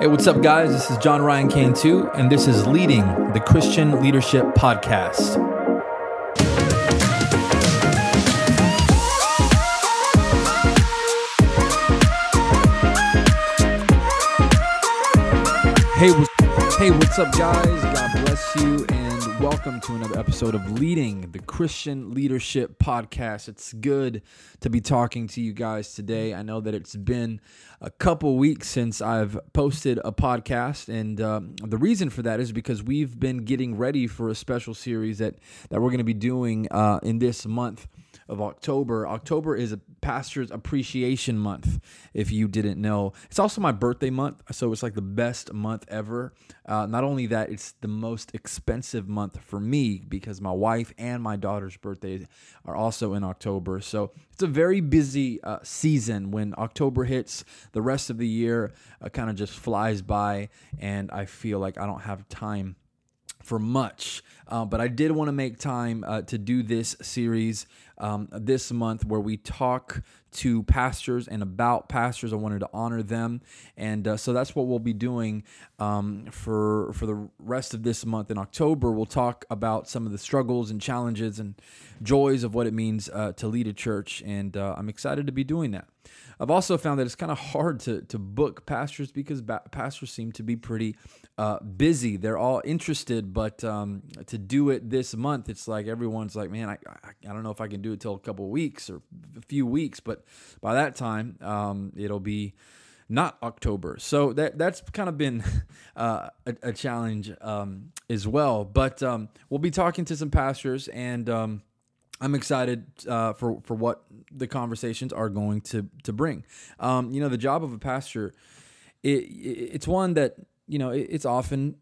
Hey, what's up, guys? This is John Ryan Cantu, and this is Leading the Christian Leadership Podcast. Hey, what's, hey, what's up, guys? God bless you, and welcome to another episode of Leading the Christian Leadership Podcast. It's good to be talking to you guys today. I know that it's been a couple weeks since I've posted a podcast, and um, the reason for that is because we've been getting ready for a special series that that we're going to be doing uh, in this month of October. October is a pastor's appreciation month, if you didn't know. It's also my birthday month, so it's like the best month ever. Uh, not only that, it's the most expensive month for me because my wife and my daughter's birthdays are also in October. So it's a very busy uh, season when October hits. The rest of the year uh, kind of just flies by, and I feel like I don't have time for much. Uh, but I did want to make time uh, to do this series um, this month where we talk to pastors and about pastors. I wanted to honor them, and uh, so that's what we'll be doing um, for for the rest of this month. In October, we'll talk about some of the struggles and challenges and joys of what it means uh, to lead a church, and uh, I'm excited to be doing that. I've also found that it's kind of hard to to book pastors because ba- pastors seem to be pretty uh, busy. They're all interested, but um, to do it this month, it's like everyone's like, man, I, I, I don't know if I can do it till a couple weeks or a few weeks, but by that time, um, it'll be not October. So that that's kind of been uh, a, a, challenge um, as well. But um, we'll be talking to some pastors and um, I'm excited uh, for for what the conversations are going to to bring. Um, you know, the job of a pastor, it, it's one that you know it, it's often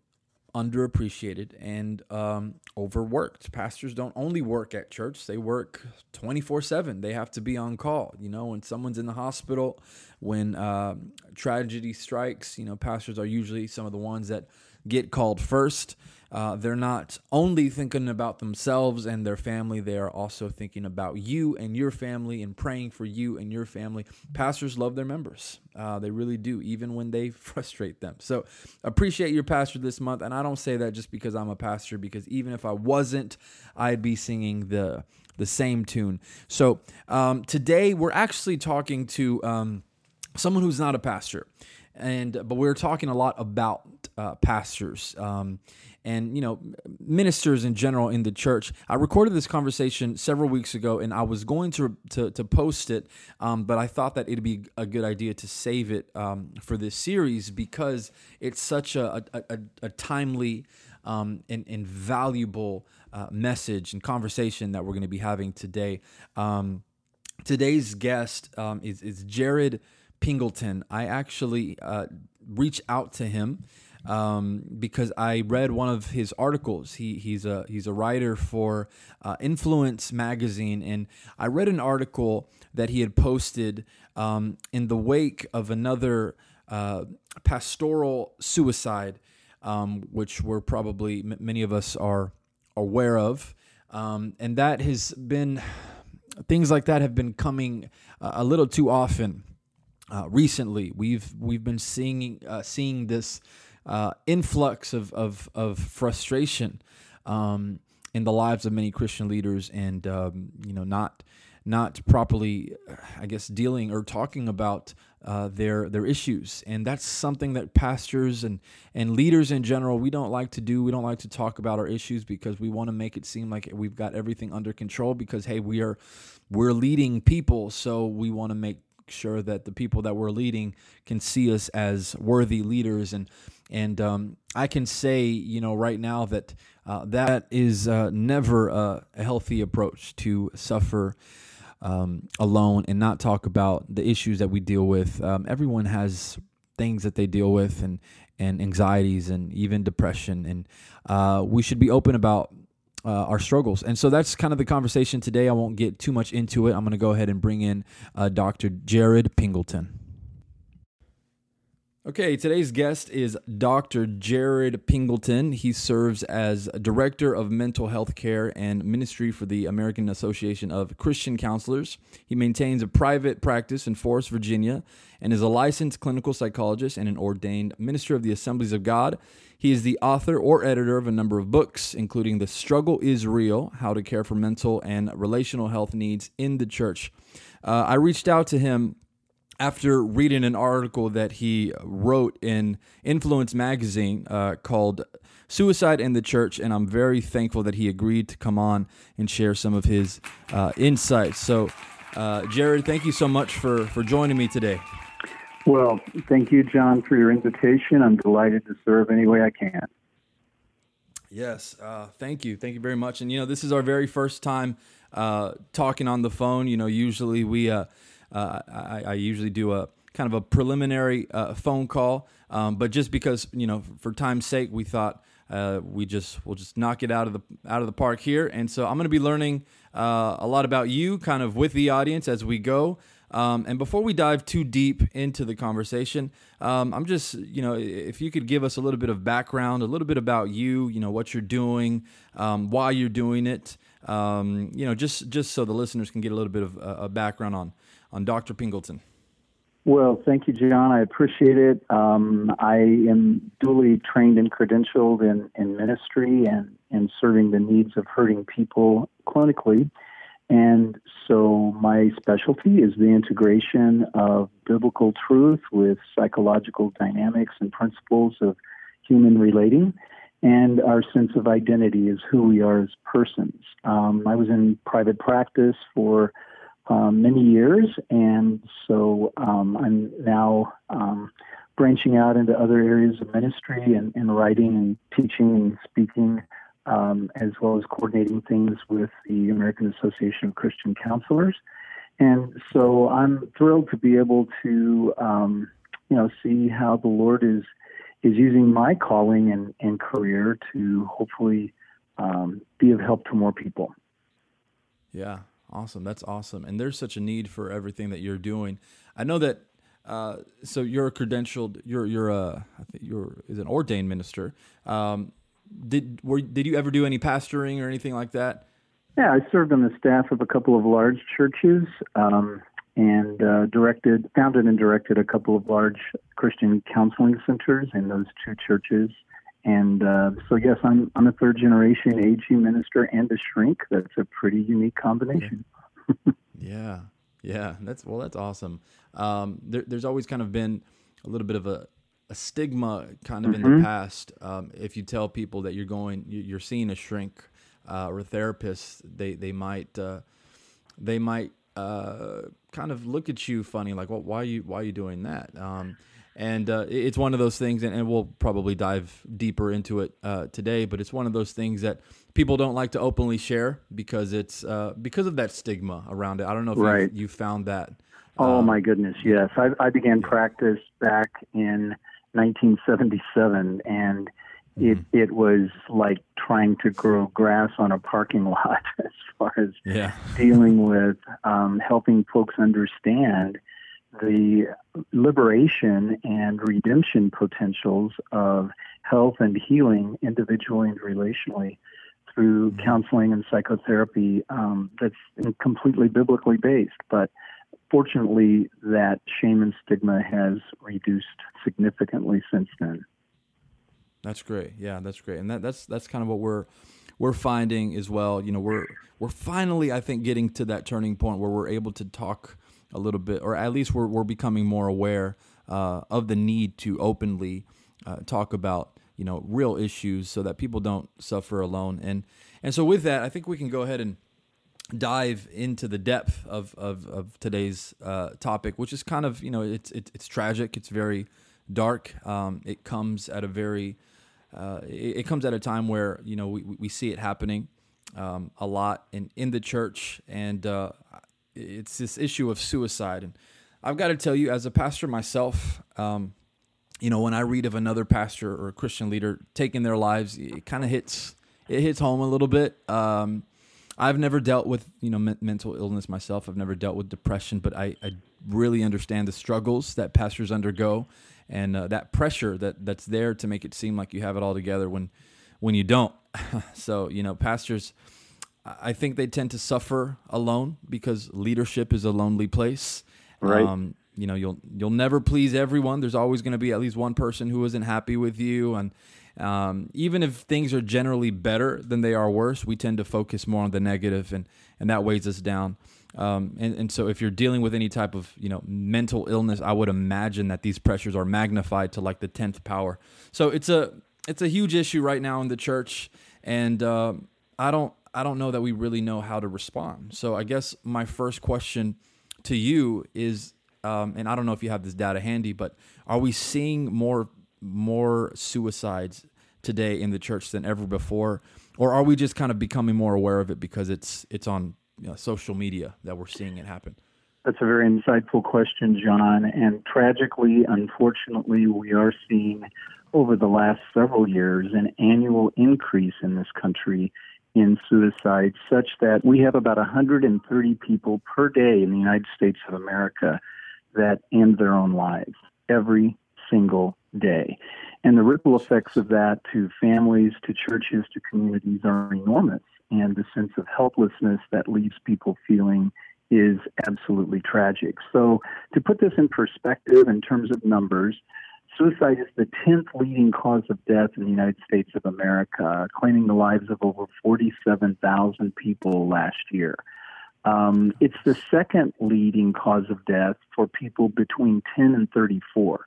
underappreciated and um, overworked. Pastors don't only work at church; they work twenty four seven. They have to be on call. You know, when someone's in the hospital, when uh, tragedy strikes, you know, pastors are usually some of the ones that get called first. Uh, they're not only thinking about themselves and their family, they are also thinking about you and your family and praying for you and your family. Pastors love their members. Uh, they really do, even when they frustrate them. So appreciate your pastor this month. And I don't say that just because I'm a pastor, because even if I wasn't, I'd be singing the the same tune. So um, today we're actually talking to um, someone who's not a pastor and but we are talking a lot about uh, pastors um, and you know ministers in general in the church. I recorded this conversation several weeks ago, and I was going to to, to post it, um, but I thought that it'd be a good idea to save it um, for this series because it's such a a, a, a timely um, and, and, valuable uh, message and conversation that we're going to be having today. Um, today's guest um, is is Jared Pingleton. I actually uh, reached out to him um, because I read one of his articles. He he's a he's a writer for uh, Influence magazine, and I read an article that he had posted um, in the wake of another uh, pastoral suicide, um, which we're probably m- many of us are aware of, um, and that has been things like that have been coming uh, a little too often. Uh, recently, we've we've been seeing uh, seeing this uh, influx of, of, of frustration um, in the lives of many Christian leaders, and um, you know, not not properly, I guess, dealing or talking about uh, their their issues, and that's something that pastors and and leaders in general we don't like to do. We don't like to talk about our issues because we want to make it seem like we've got everything under control. Because hey, we are we're leading people, so we want to make sure that the people that we're leading can see us as worthy leaders and and um, I can say you know right now that uh, that is uh, never a, a, healthy approach to suffer um, alone and not talk about the issues that we deal with. Um, everyone has things that they deal with and and anxieties and even depression and uh, we should be open about uh, our struggles. And so that's kind of the conversation today. I won't get too much into it. I'm going to go ahead and bring in uh, Dr. Jared Pingleton. Okay, today's guest is Dr. Jared Pingleton. He serves as Director of Mental Health Care and Ministry for the American Association of Christian Counselors. He maintains a private practice in Forest, Virginia, and is a licensed clinical psychologist and an ordained minister of the Assemblies of God. He is the author or editor of a number of books, including The Struggle is Real How to Care for Mental and Relational Health Needs in the Church. Uh, I reached out to him after reading an article that he wrote in Influence magazine uh, called Suicide in the Church, and I'm very thankful that he agreed to come on and share some of his uh, insights. So, uh, Jared, thank you so much for, for joining me today. Well, thank you, John, for your invitation. I'm delighted to serve any way I can. Yes, uh, thank you. Thank you very much. And, you know, this is our very first time uh, talking on the phone. You know, usually we uh, I, I, usually do a kind of a preliminary uh, phone call, um, but just because you know, for time's sake, we thought uh, we just we'll just knock it out of the out of the park here. And so I'm going to be learning uh, a lot about you, kind of with the audience as we go. Um, and before we dive too deep into the conversation, um, I'm just, you know, if you could give us a little bit of background, a little bit about you, you know, what you're doing, um, why you're doing it, um, you know, just just so the listeners can get a little bit of a background on on Dr. Pingleton. Well, thank you, John. I appreciate it. Um, I am duly trained and credentialed in, in ministry and, and serving the needs of hurting people clinically. And so my specialty is the integration of biblical truth with psychological dynamics and principles of human relating. And our sense of identity is who we are as persons. Um, I was in private practice for um, many years, and so um, I'm now um, branching out into other areas of ministry and, and writing and teaching and speaking, um, as well as coordinating things with the American Association of Christian Counselors. And so I'm thrilled to be able to, um, you know, see how the Lord is is using my calling and, and career to hopefully um, be of help to more people. Yeah, Awesome. That's awesome. And there's such a need for everything that you're doing. I know that. Uh, so you're a credentialed. You're you're a I think you're is an ordained minister. Um, did were did you ever do any pastoring or anything like that? Yeah, I served on the staff of a couple of large churches um, and uh, directed, founded, and directed a couple of large Christian counseling centers in those two churches. And uh, so, yes, I'm I'm a third generation AG minister and a shrink. That's a pretty unique combination. yeah, yeah, that's well, that's awesome. Um, there, there's always kind of been a little bit of a, a stigma kind of mm-hmm. in the mm-hmm. past. Um, if you tell people that you're going, you're seeing a shrink uh, or a therapist, they they might uh, they might uh, kind of look at you funny, like, well, why are you why are you doing that? Um, and uh, it's one of those things, and, and, we'll probably dive deeper into it uh, today. But it's one of those things that people don't like to openly share because it's uh, because of that stigma around it. I don't know if right. you, you, found that. Oh um, my goodness, yes. I, I began practice back in 1977, and it mm-hmm. it was like trying to grow grass on a parking lot as far as yeah. dealing with um, helping folks understand the liberation and redemption potentials of health and healing individually and relationally through mm-hmm. counseling and psychotherapy um, that's completely biblically based. But fortunately, that shame and stigma has reduced significantly since then. That's great. Yeah, that's great, and that, that's that's kind of what we're we're finding as well. You know, we're we're finally, I think, getting to that turning point where we're able to talk a little bit, or at least we're, we're becoming more aware uh, of the need to openly uh, talk about you know real issues so that people don't suffer alone. And and so with that, I think we can go ahead and dive into the depth of of, of today's uh, topic, which is kind of you know it's it's, tragic, it's very dark. Um, it comes at a very uh, it, it, comes at a time where you know we, we see it happening um, a lot in in the church, and uh, it's this issue of suicide. And I've got to tell you, as a pastor myself, um, you know, when I read of another pastor or a Christian leader taking their lives, it kind of hits it hits home a little bit. Um, I've never dealt with you know mental illness myself. I've never dealt with depression, but I, I really understand the struggles that pastors undergo and uh, that pressure that that's there to make it seem like you have it all together when when you don't. so you know, pastors, I think they tend to suffer alone because leadership is a lonely place. Right. Um, you know, you'll you'll never please everyone. There's always going to be at least one person who isn't happy with you, and um, even if things are generally better than they are worse, we tend to focus more on the negative, and and that weighs us down. Um, and, and so if you're dealing with any type of you know mental illness, I would imagine that these pressures are magnified to like the tenth power. So it's a it's a huge issue right now in the church, and uh, I don't I don't know that we really know how to respond. So I guess my first question to you is, um, and I don't know if you have this data handy, but are we seeing more more suicides today in the church than ever before, or are we just kind of becoming more aware of it because it's it's on you know, social media that we're seeing it happen? That's a very insightful question, John. And tragically, unfortunately, we are seeing over the last several years an annual increase in this country in suicide, such that we have about 130 people per day in the United States of America that end their own lives every single day. And the ripple effects of that to families, to churches, to communities are enormous and the sense of helplessness that leaves people feeling is absolutely tragic. So, to put this in perspective in terms of numbers, suicide is the 10th leading cause of death in the United States of America, claiming the lives of over 47,000 people last year. Um, it's the second leading cause of death for people between 10 and 34.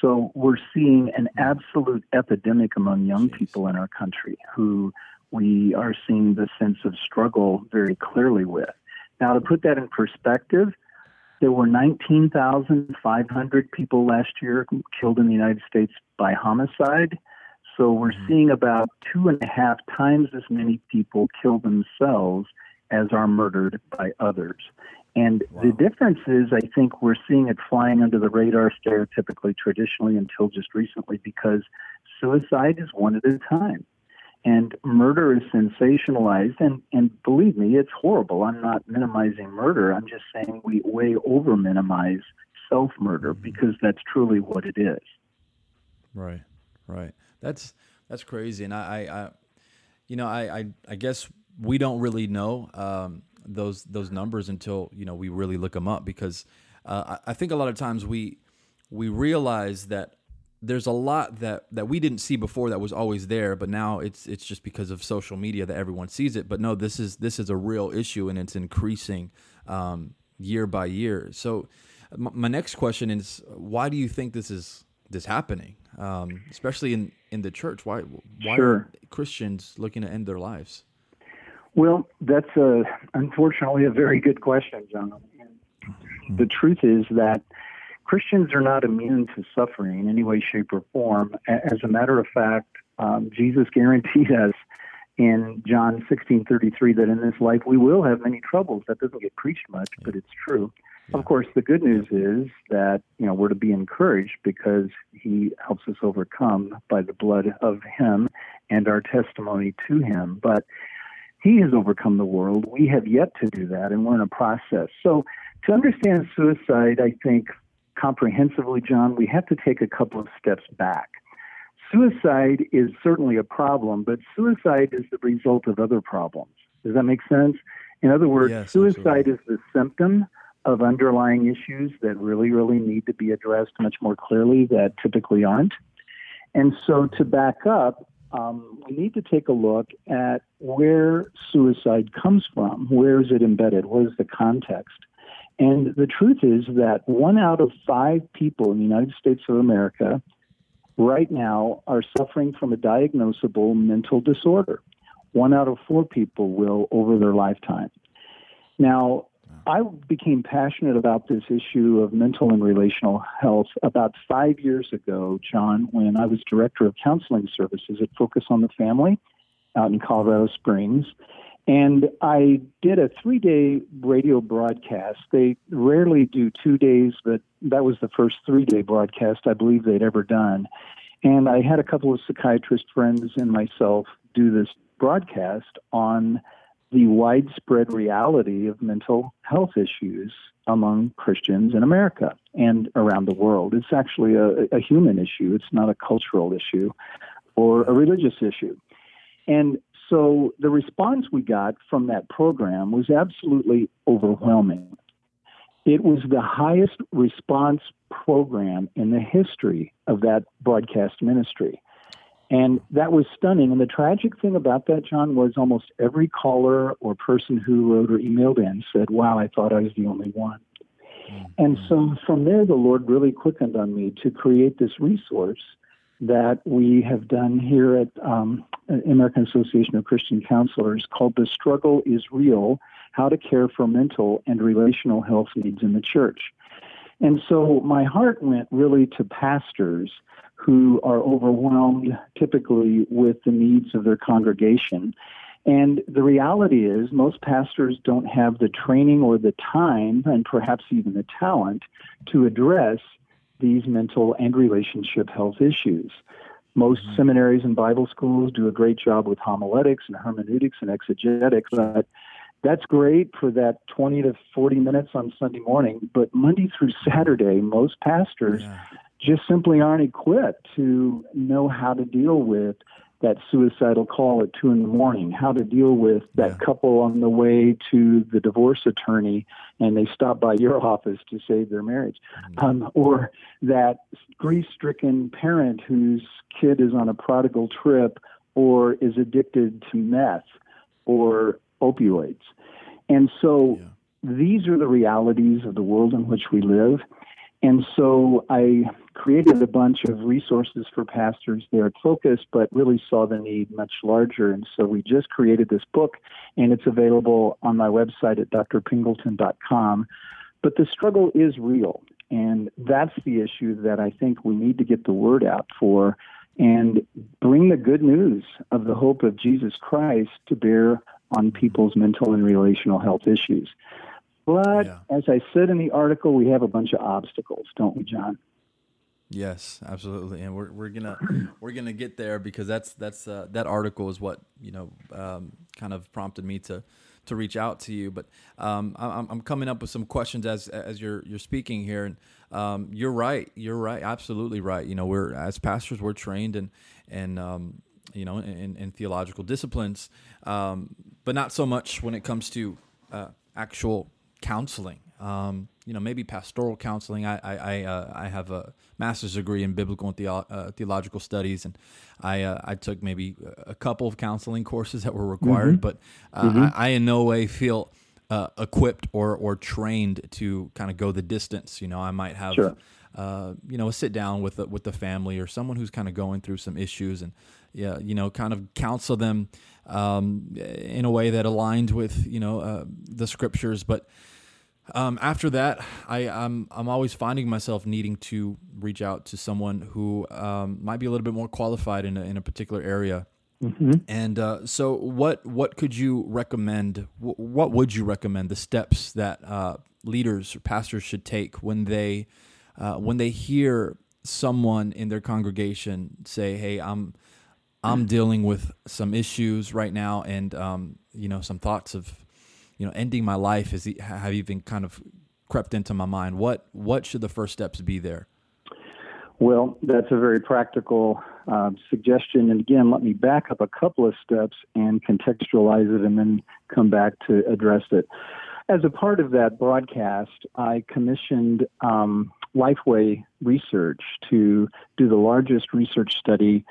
So we're seeing an absolute epidemic among young people in our country who we are seeing the sense of struggle very clearly with. Now, to put that in perspective, there were 19,500 people last year killed in the United States by homicide. So we're mm-hmm. seeing about two and a half times as many people kill themselves as are murdered by others. And wow. the difference is, I think we're seeing it flying under the radar stereotypically, traditionally, until just recently, because suicide is one at a time and murder is sensationalized. And and believe me it's horrible. I'm not minimizing murder. I'm just saying we way over minimize self murder mm-hmm. because that's truly what it is. Right right. That's that's crazy. And i i, I you know I, I i guess we don't really know um those those numbers until you know we really look them up because uh, I, I think a lot of times we we realize that there's a lot that that we didn't see before that was always there, but now it's it's just because of social media that everyone sees it. But no, this is this is a real issue and it's increasing um, year by year. So my, my next question is, why do you think this is this happening, um, especially in in the church? Why why sure. are Christians looking to end their lives? Well, that's a, unfortunately a very good question, John. The truth is that Christians are not immune to suffering in any way, shape, or form. As a matter of fact, um, Jesus guaranteed us in John 16:33 that in this life we will have many troubles. That doesn't get preached much, but it's true. Yeah. Of course, the good news is that you know we're to be encouraged because He helps us overcome by the blood of Him and our testimony to Him. But He has overcome the world. We have yet to do that, and we're in a process. So, to understand suicide, I think comprehensively, John, we have to take a couple of steps back. Suicide is certainly a problem, but suicide is the result of other problems. Does that make sense? In other words, yes, suicide absolutely. is the symptom of underlying issues that really, really need to be addressed much more clearly that typically aren't. And so, to back up, um, we need to take a look at where suicide comes from. Where is it embedded? What is the context? And the truth is that one out of five people in the United States of America right now are suffering from a diagnosable mental disorder. One out of four people will over their lifetime. Now, I became passionate about this issue of mental and relational health about five years ago, John, when I was director of counseling services at Focus on the Family out in Colorado Springs. And I did a three day radio broadcast. They rarely do two days, but that was the first three day broadcast I believe they'd ever done. And I had a couple of psychiatrist friends and myself do this broadcast on the widespread reality of mental health issues among Christians in America and around the world. It's actually a, a human issue, it's not a cultural issue or a religious issue. And so the response we got from that program was absolutely overwhelming. It was the highest response program in the history of that broadcast ministry. And that was stunning. And the tragic thing about that, John, was almost every caller or person who wrote or emailed in said, Wow, I thought I was the only one. Mm-hmm. And so from there, the Lord really quickened on me to create this resource that we have done here at um, American Association of Christian Counselors called The Struggle is Real How to Care for Mental and Relational Health Needs in the Church. And so my heart went really to pastors who are overwhelmed typically with the needs of their congregation. And the reality is, most pastors don't have the training or the time, and perhaps even the talent, to address these mental and relationship health issues. Most mm-hmm. seminaries and Bible schools do a great job with homiletics and hermeneutics and exegetics, but that's great for that 20 to 40 minutes on Sunday morning. But Monday through Saturday, most pastors yeah. just simply aren't equipped to know how to deal with that suicidal call at two in the morning, how to deal with that yeah. couple on the way to the divorce attorney and they stop by your office to save their marriage, mm-hmm. um, or that grief stricken parent whose kid is on a prodigal trip or is addicted to meth or opioids. And so yeah. these are the realities of the world in which we live. And so I created a bunch of resources for pastors there at Focus, but really saw the need much larger. And so we just created this book, and it's available on my website at drpingleton.com. But the struggle is real. And that's the issue that I think we need to get the word out for and bring the good news of the hope of Jesus Christ to bear on people's mental and relational health issues. But yeah. as I said in the article, we have a bunch of obstacles, don't we, John? Yes, absolutely, and we're we're gonna we're gonna get there because that's that's uh, that article is what you know um, kind of prompted me to to reach out to you. But um, I'm, I'm coming up with some questions as as you're you're speaking here, and um, you're right, you're right, absolutely right. You know, we're as pastors, we're trained and and um, you know in, in theological disciplines, um, but not so much when it comes to uh, actual counseling. Um, you know, maybe pastoral counseling. I I I, uh, I, have a master's degree in biblical and theo- uh, theological studies, and I uh, I took maybe a couple of counseling courses that were required, mm-hmm. but uh, mm-hmm. I, I, in no way feel uh, equipped or or trained to kind of go the distance. You know, I might have. Sure. Uh, you know, a sit down with the, with the family or someone who's kind of going through some issues, and yeah, you know, kind of counsel them um, in a way that aligns with you know the scriptures, but um, after that, I, I'm I'm always finding myself needing to reach out to someone who um, might be a little bit more qualified in a, in a particular area. Mm-hmm. And uh, so, what what could you recommend? what would you recommend the steps that uh, leaders or pastors should take when they uh, when they hear someone in their congregation say, "Hey, I'm I'm dealing with some issues right now, and um, you know, some thoughts of you know, ending my life has have even kind of crept into my mind. What what should the first steps be there? Well, that's a very practical uh, suggestion. And again, let me back up a couple of steps and contextualize it and then come back to address it. As a part of that broadcast, I commissioned um, Lifeway Research to do the largest research study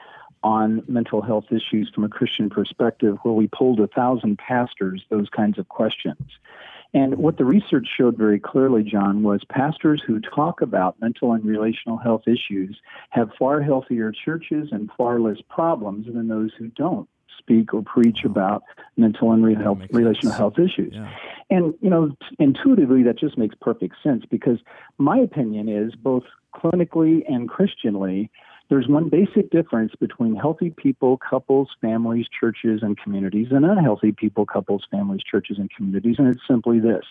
on mental health issues from a Christian perspective, where we polled a thousand pastors those kinds of questions. And what the research showed very clearly, John, was pastors who talk about mental and relational health issues have far healthier churches and far less problems than those who don't speak or preach about mental and health, relational sense. health issues. Yeah. And, you know, intuitively, that just makes perfect sense because my opinion is both clinically and Christianly, there's one basic difference between healthy people, couples, families, churches, and communities, and unhealthy people, couples, families, churches, and communities. And it's simply this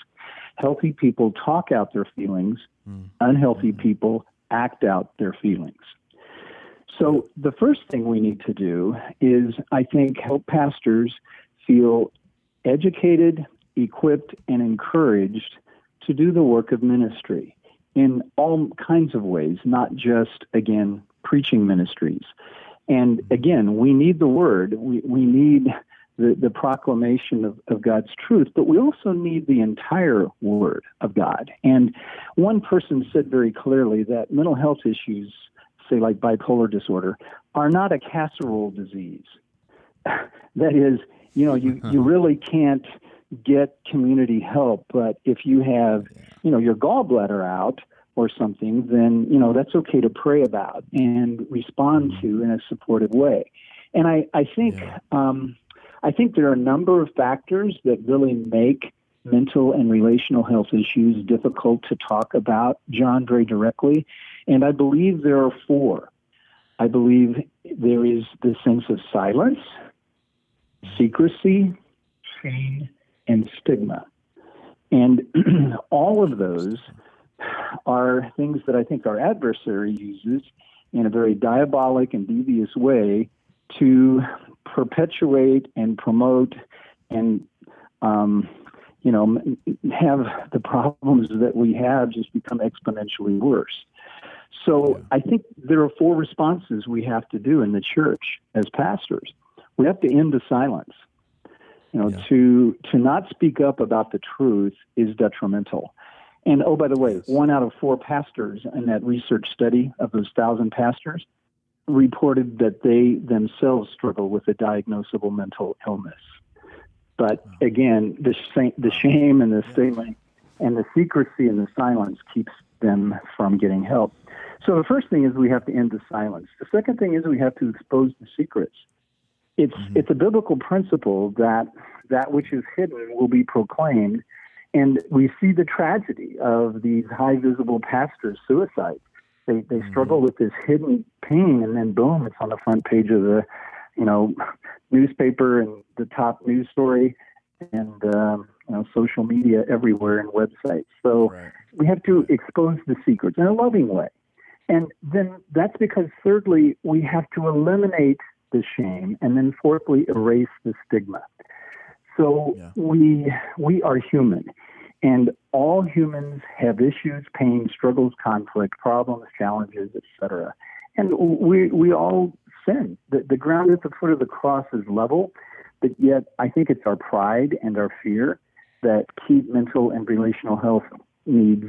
healthy people talk out their feelings, mm. unhealthy mm. people act out their feelings. So, the first thing we need to do is, I think, help pastors feel educated, equipped, and encouraged to do the work of ministry in all kinds of ways, not just, again, preaching ministries. And again, we need the word, we, we need the, the proclamation of, of God's truth, but we also need the entire word of God. And one person said very clearly that mental health issues, say like bipolar disorder, are not a casserole disease. that is, you know, you, you really can't get community help, but if you have, you know, your gallbladder out, or something, then you know that's okay to pray about and respond to in a supportive way. And I, I think yeah. um, I think there are a number of factors that really make mental and relational health issues difficult to talk about, John, very directly. And I believe there are four. I believe there is the sense of silence, secrecy, shame, and stigma. And all of those are things that I think our adversary uses in a very diabolic and devious way to perpetuate and promote and um, you know have the problems that we have just become exponentially worse. So I think there are four responses we have to do in the church as pastors. We have to end the silence. You know, yeah. to to not speak up about the truth is detrimental. And oh, by the way, one out of four pastors in that research study of those thousand pastors reported that they themselves struggle with a diagnosable mental illness. But again, the, sh- the shame and the stigma and the secrecy and the silence keeps them from getting help. So the first thing is we have to end the silence. The second thing is we have to expose the secrets. It's mm-hmm. it's a biblical principle that that which is hidden will be proclaimed, and we see the tragedy of these high visible pastors' suicides. They they mm-hmm. struggle with this hidden pain, and then boom, it's on the front page of the, you know, newspaper and the top news story, and um, you know, social media everywhere and websites. So right. we have to expose the secrets in a loving way, and then that's because thirdly we have to eliminate the shame, and then fourthly erase the stigma. So yeah. we we are human, and all humans have issues, pain, struggles, conflict, problems, challenges, etc. And we we all sin. The, the ground at the foot of the cross is level, but yet I think it's our pride and our fear that keep mental and relational health needs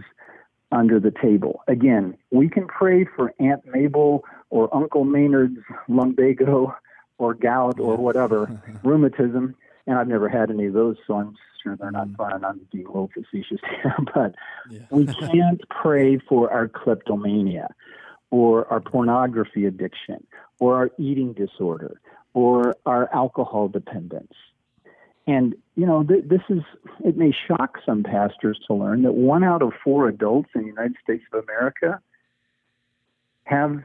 under the table. Again, we can pray for Aunt Mabel or Uncle Maynard's lumbago or gout or whatever, rheumatism, and I've never had any of those, so I'm sure they're not fun. Mm. I'm being a little facetious here, but yeah. we can't pray for our kleptomania or our pornography addiction or our eating disorder or our alcohol dependence. And, you know, th- this is, it may shock some pastors to learn that one out of four adults in the United States of America have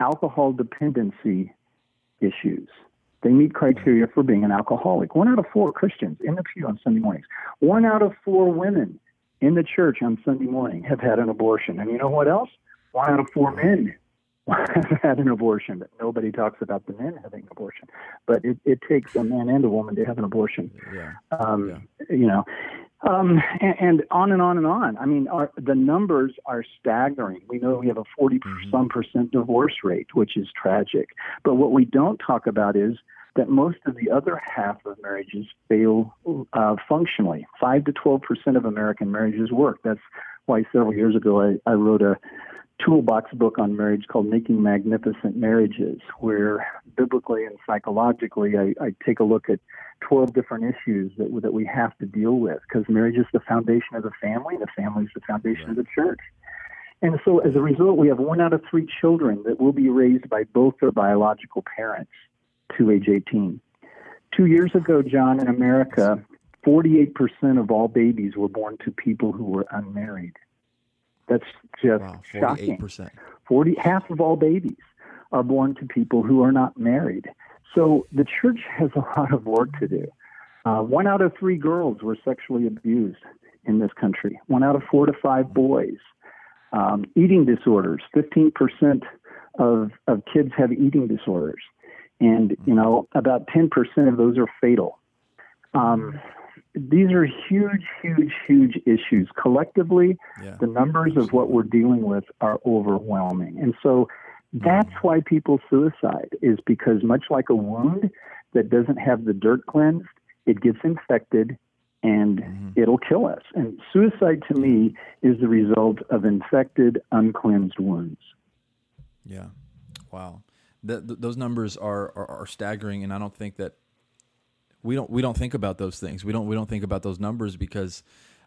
alcohol dependency issues. They meet criteria for being an alcoholic. One out of four Christians in the pew on Sunday mornings. One out of four women in the church on Sunday morning have had an abortion. And you know what else? One out of four men had an abortion. But nobody talks about the men having an abortion. But it, it takes a man and a woman to have an abortion. Yeah. Um, yeah. You know, um, and, and, on and on and on. I mean, our, the numbers are staggering. We know we have a 40 mm-hmm. some percent divorce rate, which is tragic. But what we don't talk about is that most of the other half of marriages fail uh, functionally. 5 to 12 percent of American marriages work. That's why several years ago I, I wrote a toolbox book on marriage called Making Magnificent Marriages, where biblically and psychologically I, I take a look at 12 different issues that, that we have to deal with because marriage is the foundation of the family, the family is the foundation right. of the church. And so as a result, we have one out of three children that will be raised by both their biological parents to age 18. Two years ago, John, in America, 48% of all babies were born to people who were unmarried. That's just wow, shocking. 40 half of all babies are born to people who are not married. So the church has a lot of work to do. Uh, one out of three girls were sexually abused in this country. One out of four to five boys. Um, eating disorders. 15% of, of kids have eating disorders. And, you know, about 10% of those are fatal. Um, these are huge, huge, huge issues. Collectively, yeah. the numbers of what we're dealing with are overwhelming. And so that's mm-hmm. why people suicide, is because much like a wound that doesn't have the dirt cleansed, it gets infected and mm-hmm. it'll kill us. And suicide to me is the result of infected, uncleansed wounds. Yeah. Wow. The, the, those numbers are, are, are staggering, and I don't think that we don't we don't think about those things. We don't we don't think about those numbers because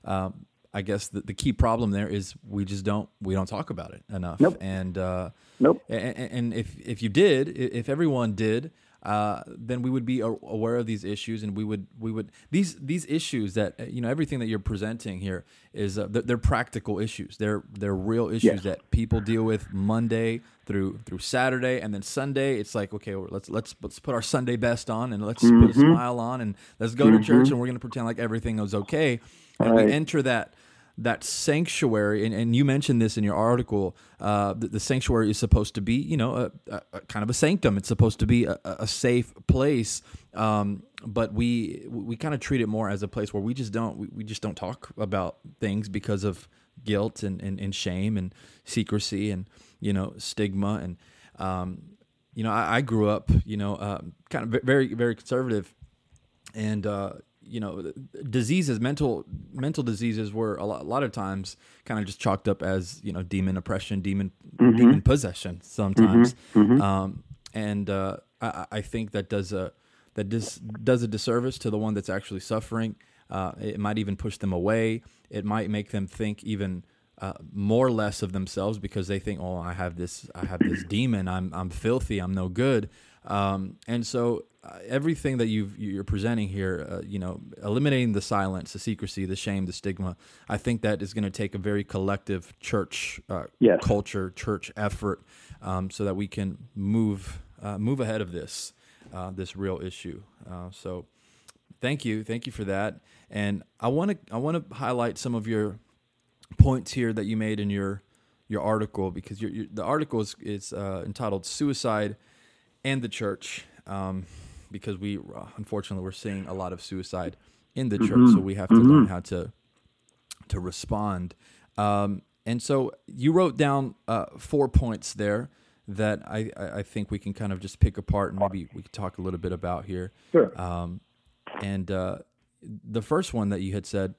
um, I guess the, the key problem there is we just don't we don't talk about it enough. Nope. And uh, nope. And, and if if you did, if everyone did, uh, then we would be aware of these issues, and we would we would these these issues that uh, you know everything that you're presenting here is uh, they're, practical issues. They're they're real issues yes. that people deal with Monday through through Saturday, and then Sunday it's like okay, let's let's let's put our Sunday best on and let's mm-hmm. put a mm-hmm. smile on and let's go mm-hmm. to church and we're going to pretend like everything is okay, and right. we enter that that sanctuary, and, and you mentioned this in your article, uh, the, the, sanctuary is supposed to be, you know, a, a, a kind of a sanctum. It's supposed to be a, a safe place, um, but we we kind of treat it more as a place where we just don't we, we just don't talk about things because of guilt and, and, and shame and secrecy and you know stigma and um, you know I, I, grew up you know uh, kind of very very conservative and uh, you know diseases mental mental diseases were a lot, a lot of times kind of just chalked up as you know demon oppression demon mm-hmm. demon possession sometimes mm-hmm. Mm-hmm. Um, and uh, I, I, think that does a that dis, does a disservice to the one that's actually suffering uh, it might even push them away it might make them think even uh, more or less of themselves because they think oh I have this I have this demon I'm I'm filthy I'm no good um, and so uh, everything that you you're presenting here, uh, you know, eliminating the silence, the secrecy, the shame, the stigma, I think that is going to take a very collective church uh, yes. culture, church effort, um, so that we can move uh, move ahead of this uh, this real issue. Uh, so, thank you, thank you for that. And I want to I want to highlight some of your points here that you made in your your article because your, your, the article is, is entitled "Suicide and the Church." Um, because we unfortunately we're seeing a lot of suicide in the church, mm-hmm. so we have to mm-hmm. learn how to to respond. Um, and so you wrote down uh, four points there that I, I think we can kind of just pick apart and maybe we could talk a little bit about here. Sure. Um, and uh, the first one that you had said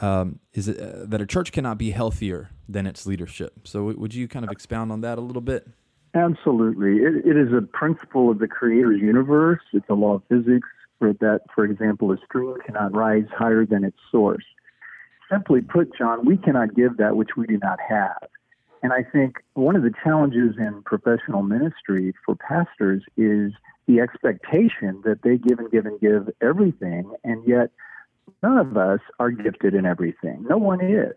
um, is uh, that a church cannot be healthier than its leadership. So would you kind of expound on that a little bit? Absolutely. It, it is a principle of the creator's universe. It's a law of physics for that, for example, a stream cannot rise higher than its source. Simply put, John, we cannot give that which we do not have. And I think one of the challenges in professional ministry for pastors is the expectation that they give and give and give everything, and yet none of us are gifted in everything. No one is.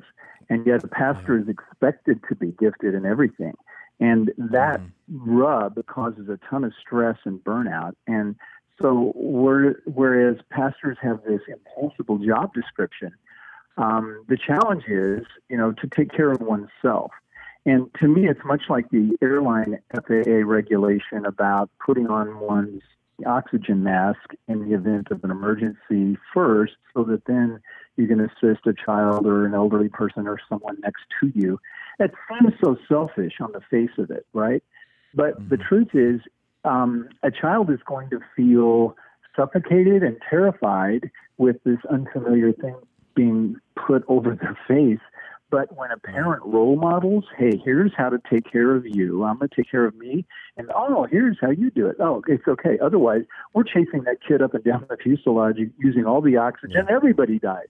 And yet a pastor is expected to be gifted in everything. And that mm-hmm. rub causes a ton of stress and burnout. And so, whereas pastors have this impossible job description, um, the challenge is, you know, to take care of oneself. And to me, it's much like the airline FAA regulation about putting on one's oxygen mask in the event of an emergency first, so that then you can assist a child or an elderly person or someone next to you. It seems so selfish on the face of it, right? But mm-hmm. the truth is, um, a child is going to feel suffocated and terrified with this unfamiliar thing being put over their face. But when a parent role models, hey, here's how to take care of you. I'm going to take care of me. And oh, here's how you do it. Oh, it's okay. Otherwise, we're chasing that kid up and down the fuselage using all the oxygen. Yeah. Everybody dies.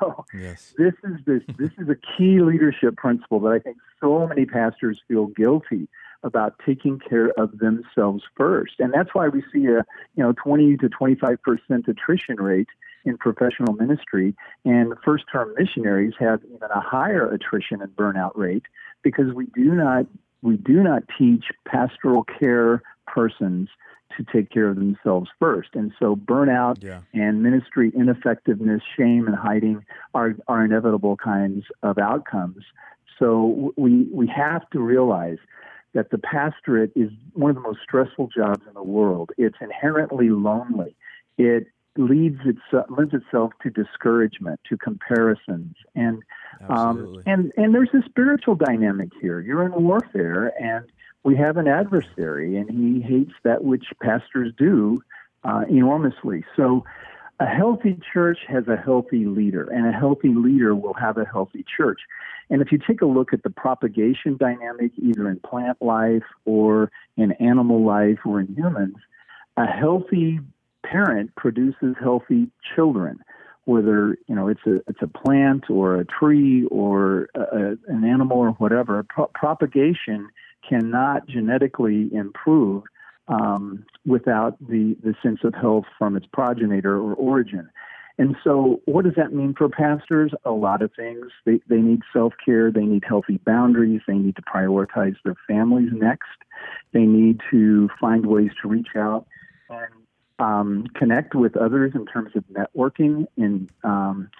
So yes. this is this this is a key leadership principle that I think so many pastors feel guilty about taking care of themselves first. And that's why we see a you know 20 to 25 percent attrition rate in professional ministry, and first term missionaries have even a higher attrition and burnout rate because we do not we do not teach pastoral care persons to take care of themselves first. And so burnout yeah. and ministry ineffectiveness, shame and hiding are, are inevitable kinds of outcomes. So we, we have to realize that the pastorate is one of the most stressful jobs in the world. It's inherently lonely. It leads itself lends itself to discouragement, to comparisons, and um, and and there's a spiritual dynamic here. You're in warfare, and we have an adversary, and he hates that which pastors do uh, enormously. So. A healthy church has a healthy leader, and a healthy leader will have a healthy church. And if you take a look at the propagation dynamic, either in plant life or in animal life or in humans, a healthy parent produces healthy children whether you know it's a it's a plant or a tree or a, an animal or whatever Pro- propagation cannot genetically improve um, without the the sense of health from its progenitor or origin. And so what does that mean for pastors? A lot of things. They they need self-care. They need healthy boundaries. They need to prioritize their families next. They need to find ways to reach out and um, connect with others in terms of networking and um,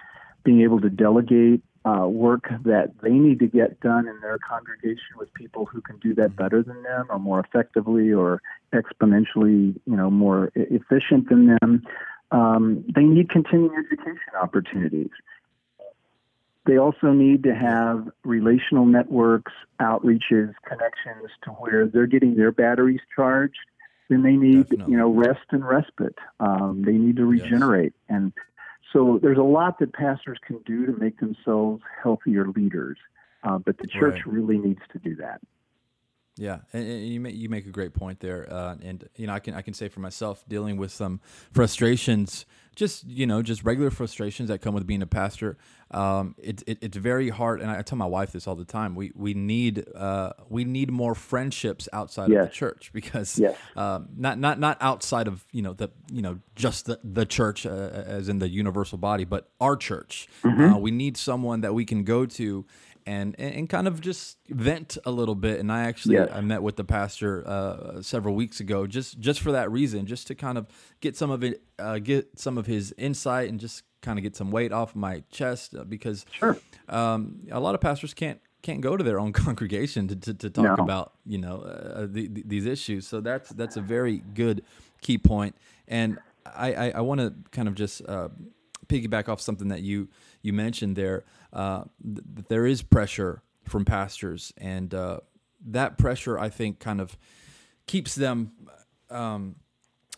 being able to delegate uh, work that they need to get done in their congregation with people who can do that mm-hmm. better than them or more effectively or exponentially you know more efficient than them um, they need continuing education opportunities they also need to have relational networks outreaches connections to where they're getting their batteries charged then they need Definitely. you know rest and respite. Um, they need to regenerate, yes. and so there's a lot that pastors can do to make themselves healthier leaders. Uh, but the church right. really needs to do that. Yeah, and, you make you make a great point there, uh, and you know I can I can say for myself dealing with some frustrations, just you know just regular frustrations that come with being a pastor. Um, it, it, it's very hard, and I tell my wife this all the time. We we need uh, we need more friendships outside yes. of the church because yes. um, not not not outside of you know the you know just the the church uh, as in the universal body, but our church. Mm-hmm. Uh, we need someone that we can go to and and kind of just vent a little bit. And I actually yes. I met with the pastor uh, several weeks ago just just for that reason, just to kind of get some of it, uh, get some of his insight, and just kind of get some weight off my chest uh, because sure. um, a lot of pastors can't can't go to their own congregation to, to, to talk no. about you know uh, the, the, these issues. So that's that's a very good key point, and I I, I want to kind of just uh, piggyback off something that you you mentioned there. Uh, th- there is pressure from pastors, and uh, that pressure, I think, kind of keeps them um,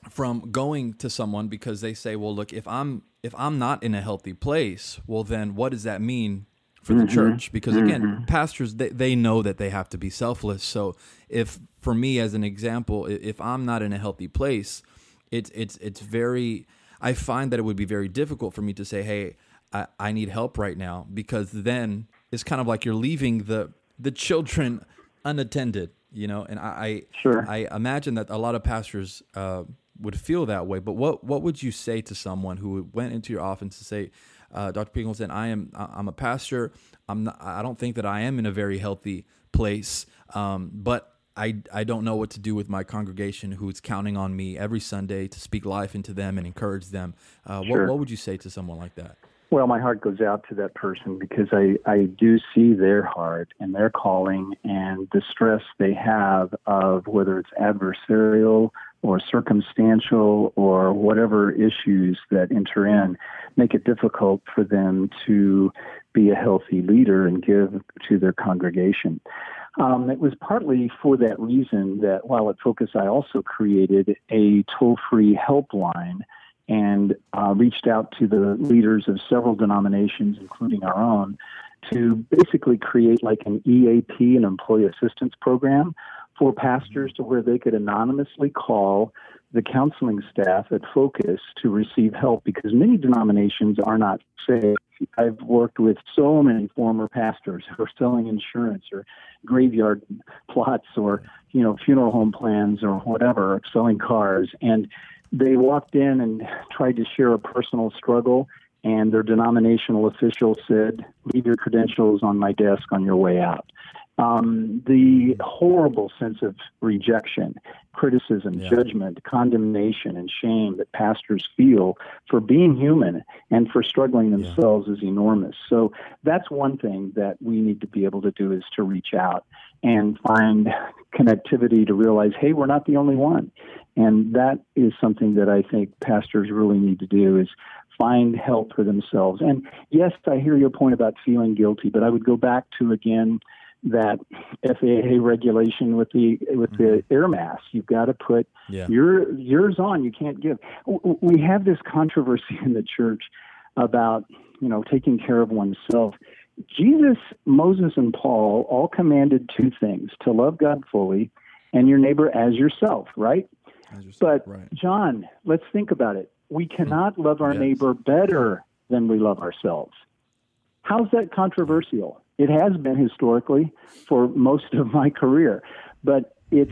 from going to someone because they say, "Well, look, if I'm if I'm not in a healthy place, well, then what does that mean for the mm-hmm. church?" Because again, mm-hmm. pastors they they know that they have to be selfless. So if for me, as an example, if I'm not in a healthy place, it's it's it's very I find that it would be very difficult for me to say, "Hey, I, I need help right now because then it's kind of like you're leaving the the children unattended, you know. And I, I sure I imagine that a lot of pastors uh, would feel that way. But what what would you say to someone who went into your office to say, uh, Dr. Pingleton, I am I'm a pastor. I'm not, I don't think that I am in a very healthy place, um, but I, I don't know what to do with my congregation who's counting on me every Sunday to speak life into them and encourage them. Uh, sure. what, what would you say to someone like that? Well, my heart goes out to that person because I, I do see their heart and their calling and the stress they have of whether it's adversarial or circumstantial or whatever issues that enter in make it difficult for them to be a healthy leader and give to their congregation. Um, it was partly for that reason that while at Focus, I also created a toll free helpline and uh, reached out to the leaders of several denominations, including our own, to basically create like an EAP, an employee assistance program for pastors to where they could anonymously call the counseling staff at Focus to receive help because many denominations are not safe. I've worked with so many former pastors who are selling insurance or graveyard plots or, you know, funeral home plans or whatever, selling cars. And they walked in and tried to share a personal struggle, and their denominational official said, Leave your credentials on my desk on your way out. Um, the horrible sense of rejection, criticism, yeah. judgment, condemnation, and shame that pastors feel for being human and for struggling themselves yeah. is enormous. So that's one thing that we need to be able to do is to reach out and find connectivity to realize, hey, we're not the only one And that is something that I think pastors really need to do is find help for themselves. And yes, I hear your point about feeling guilty, but I would go back to again that FAA regulation with the with the mm-hmm. air mask. You've got to put yeah. your yours on. You can't give. We have this controversy in the church about you know taking care of oneself. Jesus, Moses, and Paul all commanded two things: to love God fully and your neighbor as yourself. Right. As yourself, but right. John, let's think about it. We cannot hmm. love our yes. neighbor better than we love ourselves. How's that controversial? It has been historically for most of my career, but it's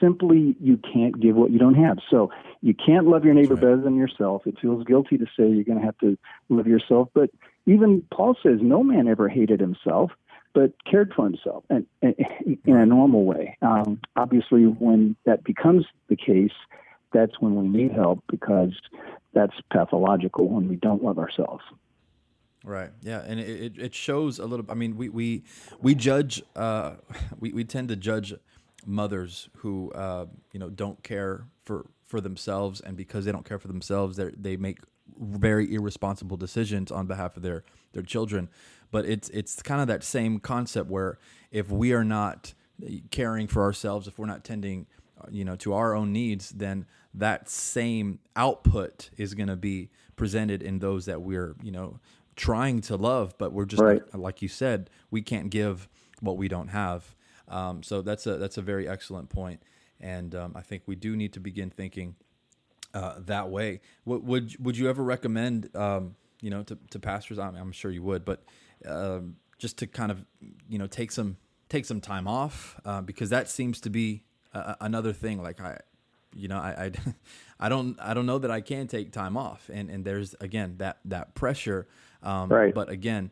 simply you can't give what you don't have. So you can't love your neighbor right. better than yourself. It feels guilty to say you're going to have to love yourself, but even Paul says no man ever hated himself, but cared for himself and, and in a normal way. Um, obviously, when that becomes the case, that's when we need help because that's pathological when we don't love ourselves. Right. Yeah, and it, it shows a little. I mean, we we we judge. Uh, we we tend to judge mothers who uh, you know don't care for for themselves, and because they don't care for themselves, they they make very irresponsible decisions on behalf of their their children. But it's it's kind of that same concept where if we are not caring for ourselves, if we're not tending you know to our own needs, then that same output is going to be presented in those that we're you know trying to love, but we're just right. like you said, we can't give what we don't have. Um, so that's a that's a very excellent point, and um, I think we do need to begin thinking uh, that way. Would, would would you ever recommend um, you know to, to pastors? I'm, I'm, sure you would, but um, just to kind of you know take some take some time off uh, because that seems to be another thing. Like I, you know, I, I, I don't I don't know that I can take time off, and and there's again that that pressure um, right. But again,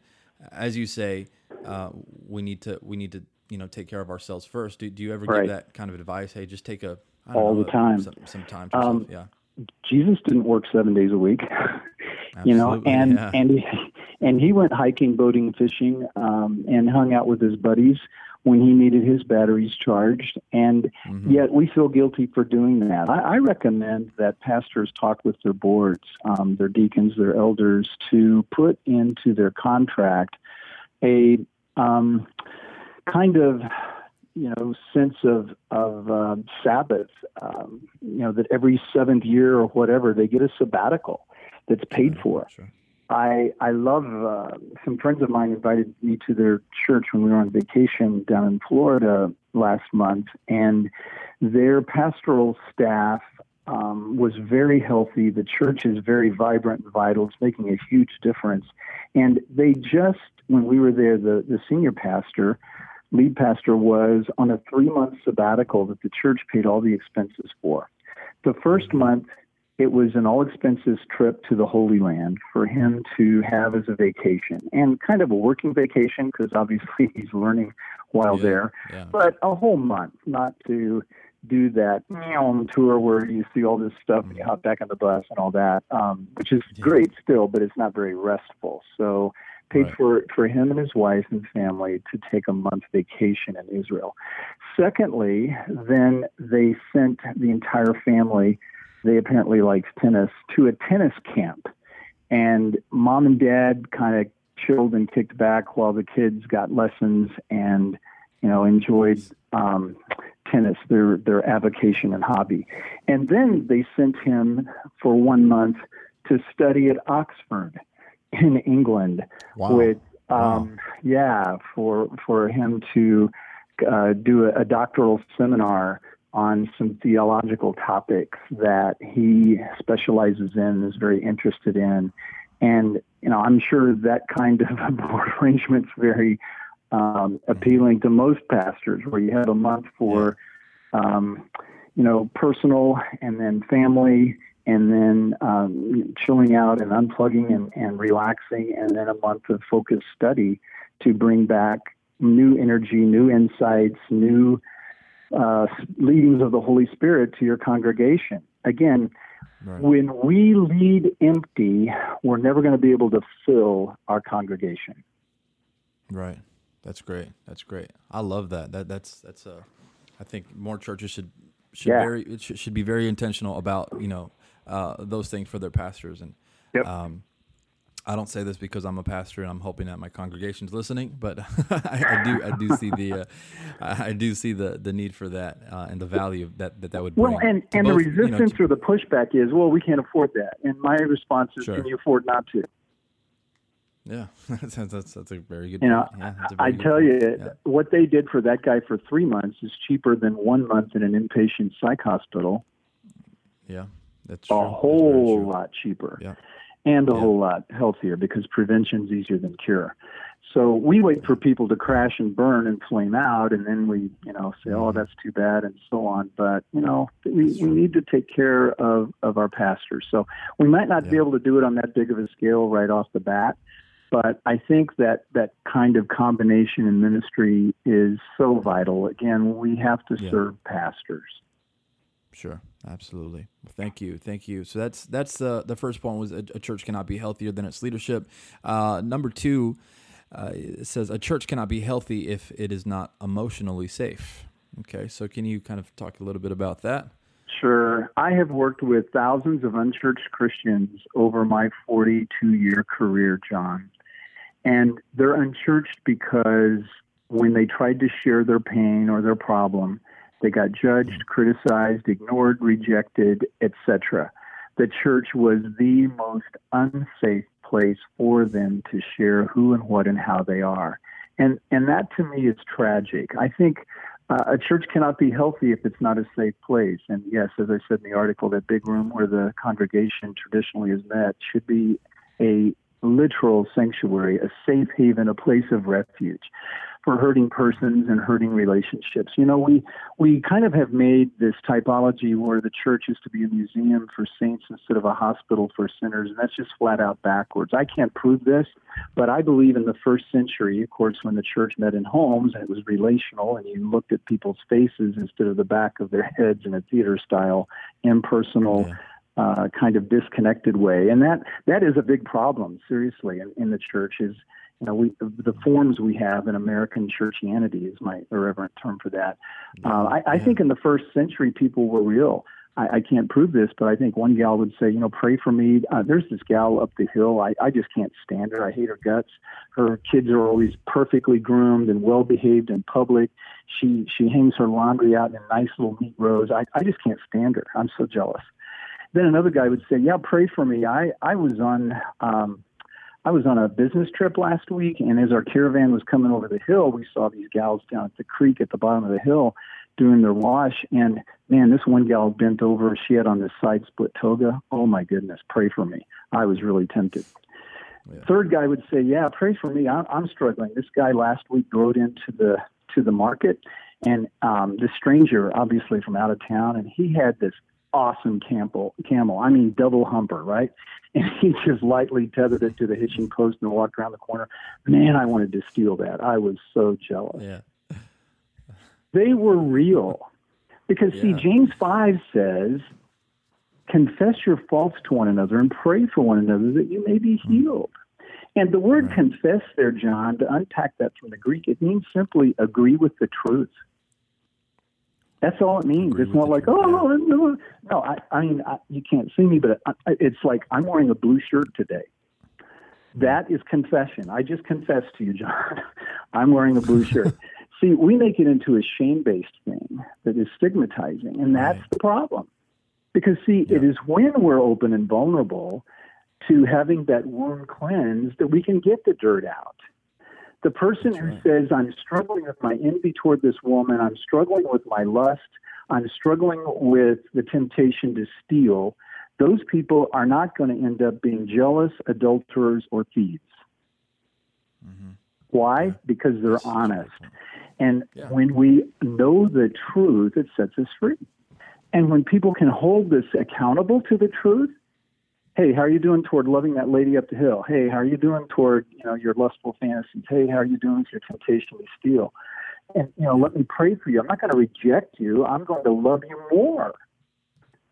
as you say, uh, we need to we need to you know take care of ourselves first. Do, do you ever right. give that kind of advice? Hey, just take a all know, the time some, some time to um. Yeah. Jesus didn't work seven days a week, you know, and yeah. and he, and he went hiking, boating, fishing, um, and hung out with his buddies when he needed his batteries charged. And mm-hmm. yet we feel guilty for doing that. I, I recommend that pastors talk with their boards, um, their deacons, their elders, to put into their contract a um, kind of you know sense of of um, Sabbath. Um, you know that every seventh year or whatever they get a sabbatical that's paid for. Sure. I I love uh, some friends of mine invited me to their church when we were on vacation down in Florida last month, and their pastoral staff um, was very healthy. The church is very vibrant and vital. It's making a huge difference. And they just when we were there, the the senior pastor, lead pastor, was on a three month sabbatical that the church paid all the expenses for. The first month it was an all expenses trip to the Holy Land for him to have as a vacation and kind of a working vacation because obviously he's learning while yeah, there, yeah. but a whole month, not to do that on tour where you see all this stuff and you hop back on the bus and all that, um, which is yeah. great still, but it's not very restful. So paid right. for for him and his wife and family to take a month vacation in Israel. Secondly, then they sent the entire family they apparently likes tennis, to a tennis camp. And mom and dad kind of chilled and kicked back while the kids got lessons and, you know, enjoyed um, tennis, their, their avocation and hobby. And then they sent him for one month to study at Oxford in England wow. with, um, wow. yeah, for, for him to uh, do a, a doctoral seminar on some theological topics that he specializes in and is very interested in. And, you know, I'm sure that kind of a board arrangement's very um, appealing to most pastors, where you have a month for, um, you know, personal and then family and then um, chilling out and unplugging and, and relaxing, and then a month of focused study to bring back new energy, new insights, new uh, leadings of the Holy Spirit to your congregation. Again, right. when we lead empty, we're never going to be able to fill our congregation. Right. That's great. That's great. I love that. That that's that's a. Uh, I think more churches should should yeah. very it should, should be very intentional about you know uh, those things for their pastors and yep. um, I don't say this because I'm a pastor and I'm hoping that my congregation's listening, but I, I, do I do see the uh, I do see the, the need for that uh, and the value that that, that would bring. Well, and, and both, the resistance you know, or the pushback is, well, we can't afford that, and my response is, sure. can you afford not to? Yeah, that's, that's, that's a very good. You know, yeah, I tell point. you, yeah. what they did for that guy for three months is cheaper than one month in an inpatient psych hospital. Yeah, that's a true. whole lot cheaper. Yeah and a yeah. whole lot healthier because prevention's easier than cure. So we wait for people to crash and burn and flame out, and then we, you know, say, "Oh, mm-hmm. that's too bad," and so on. But you know, we, we need to take care of of our pastors. So we might not yeah. be able to do it on that big of a scale right off the bat, but I think that that kind of combination in ministry is so vital. Again, we have to yeah. serve pastors. Sure, absolutely. Thank you, thank you. So that's that's the the first point was a, a church cannot be healthier than its leadership. Uh, number two uh, says a church cannot be healthy if it is not emotionally safe. Okay, so can you kind of talk a little bit about that? Sure. I have worked with thousands of unchurched Christians over my 42 year career, John. And they're unchurched because when they tried to share their pain or their problem, they got judged, criticized, ignored, rejected, etc. The church was the most unsafe place for them to share who and what and how they are. And and that to me is tragic. I think uh, a church cannot be healthy if it's not a safe place. And yes, as I said in the article, that big room where the congregation traditionally is met should be a literal sanctuary, a safe haven, a place of refuge for hurting persons and hurting relationships. You know, we we kind of have made this typology where the church is to be a museum for saints instead of a hospital for sinners, and that's just flat out backwards. I can't prove this, but I believe in the first century, of course, when the church met in homes and it was relational, and you looked at people's faces instead of the back of their heads in a theater style, impersonal. Yeah. Uh, kind of disconnected way, and that that is a big problem. Seriously, in, in the church is you know, we the forms we have in American churchianity is my irreverent term for that. Uh, I, I think in the first century, people were real. I, I can't prove this, but I think one gal would say, you know, pray for me. Uh, there's this gal up the hill. I, I just can't stand her. I hate her guts. Her kids are always perfectly groomed and well behaved in public. She she hangs her laundry out in nice little neat rows. I, I just can't stand her. I'm so jealous. Then another guy would say, yeah, pray for me. I I was on. Um, I was on a business trip last week, and as our caravan was coming over the hill, we saw these gals down at the creek at the bottom of the hill doing their wash. And man, this one gal bent over. She had on this side split toga. Oh my goodness, pray for me. I was really tempted. Yeah. Third guy would say, "Yeah, pray for me. I'm, I'm struggling." This guy last week rode into the to the market, and um, this stranger, obviously from out of town, and he had this awesome camel. Camel, I mean, double humper, right? And he just lightly tethered it to the hitching post and walked around the corner. Man, I wanted to steal that. I was so jealous. Yeah. they were real, because yeah. see, James five says, "Confess your faults to one another and pray for one another that you may be hmm. healed." And the word right. confess there, John, to unpack that from the Greek, it means simply agree with the truth. That's all it means. It's not like, oh, no, no. I, I mean, I, you can't see me, but I, it's like I'm wearing a blue shirt today. That is confession. I just confessed to you, John. I'm wearing a blue shirt. see, we make it into a shame based thing that is stigmatizing, and that's right. the problem. Because, see, yeah. it is when we're open and vulnerable to having that wound cleansed that we can get the dirt out. The person That's who right. says, I'm struggling with my envy toward this woman, I'm struggling with my lust, I'm struggling with the temptation to steal, those people are not going to end up being jealous, adulterers, or thieves. Mm-hmm. Why? Yeah. Because they're That's honest. And yeah. when we know the truth, it sets us free. And when people can hold this accountable to the truth, hey, how are you doing toward loving that lady up the hill? Hey, how are you doing toward, you know, your lustful fantasies? Hey, how are you doing with your temptation to steal? And, you know, let me pray for you. I'm not going to reject you. I'm going to love you more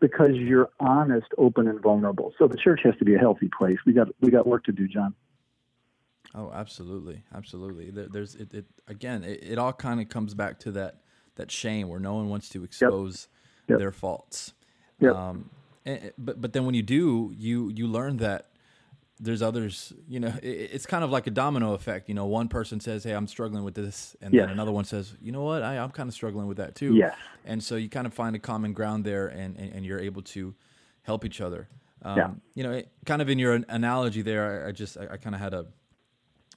because you're honest, open, and vulnerable. So the church has to be a healthy place. We got we got work to do, John. Oh, absolutely, absolutely. There's it, it again. It, it all kind of comes back to that that shame where no one wants to expose yep. their faults. Yep. Um, and, but but then when you do, you you learn that there's others, you know, it, it's kind of like a domino effect. You know, one person says, Hey, I'm struggling with this. And yes. then another one says, you know what? I, am kind of struggling with that too. Yes. And so you kind of find a common ground there and, and, and you're able to help each other. Um, yeah. You know, it, kind of in your analogy there, I, I just, I, I kind of had a,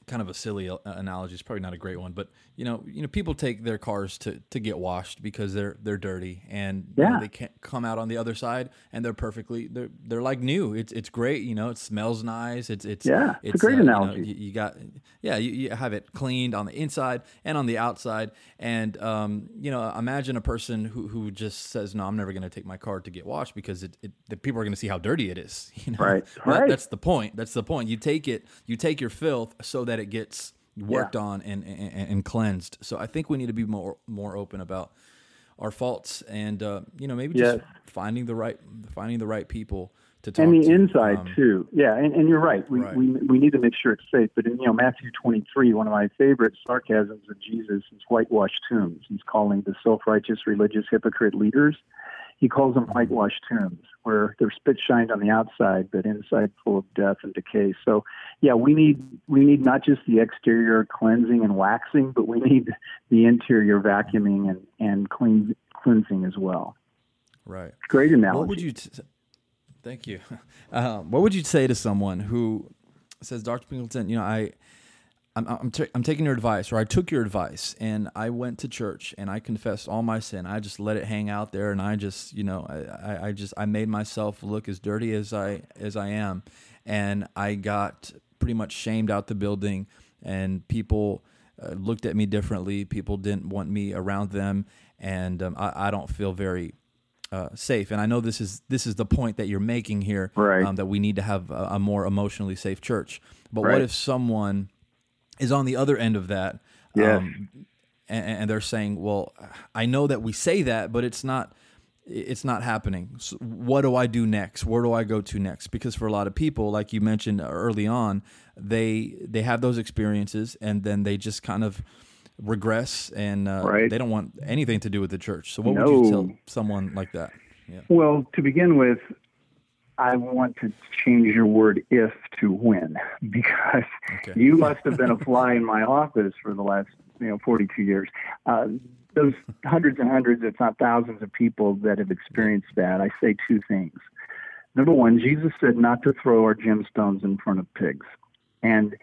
kind of a silly uh, analogy. It's probably not a great one, but you know, you know, people take their cars to, to get washed because they're they're dirty and yeah. you know, they can't come out on the other side and they're perfectly they're they're like new. It's it's great. You know, it smells nice. It's it's yeah. It's, it's a great uh, analogy. You, know, you, you, got yeah. You, you, have it cleaned on the inside and on the outside. And um, you know, imagine a person who who just says, "No, I'm never going to take my car to get washed because it, it the people are going to see how dirty it is." You know, right. That, right. That's the point. That's the point. You take it. You take your filth so that it gets worked yeah. on and, and, and cleansed. So I think we need to be more more open about our faults and uh, you know maybe just yes. finding the right finding the right people to talk and the to. inside um, too. Yeah, and, and you're right. We, right. we we need to make sure it's safe. But in you know Matthew 23, one of my favorite sarcasms of Jesus is whitewashed tombs. He's calling the self-righteous religious hypocrite leaders he calls them whitewashed tombs, where they're spit shined on the outside, but inside full of death and decay. So, yeah, we need we need not just the exterior cleansing and waxing, but we need the interior vacuuming and and clean, cleansing as well. Right. Great analogy. What would you? T- thank you. Um, what would you say to someone who says, Dr. Pingleton, you know, I I'm I'm, t- I'm taking your advice, or I took your advice, and I went to church and I confessed all my sin. I just let it hang out there, and I just, you know, I, I just I made myself look as dirty as I as I am, and I got pretty much shamed out the building, and people uh, looked at me differently. People didn't want me around them, and um, I, I don't feel very uh, safe. And I know this is this is the point that you're making here, right. um, that we need to have a, a, more emotionally safe church. But right. what if someone is on the other end of that. Yeah. Um, and, and, they're saying, well, I know that we say that, but it's not, it's not happening. So what do I do next? Where do I go to next? Because for a lot of people, like you mentioned early on, they, they have those experiences and then they just kind of regress and uh, right. they don't want anything to do with the church. So what no. would you tell someone like that? Yeah. Well, to begin with, I want to change your word if to when because okay. you must have been a fly in my office for the last you know 42 years. Uh, those hundreds and hundreds, if not thousands, of people that have experienced that, I say two things. Number one, Jesus said not to throw our gemstones in front of pigs, and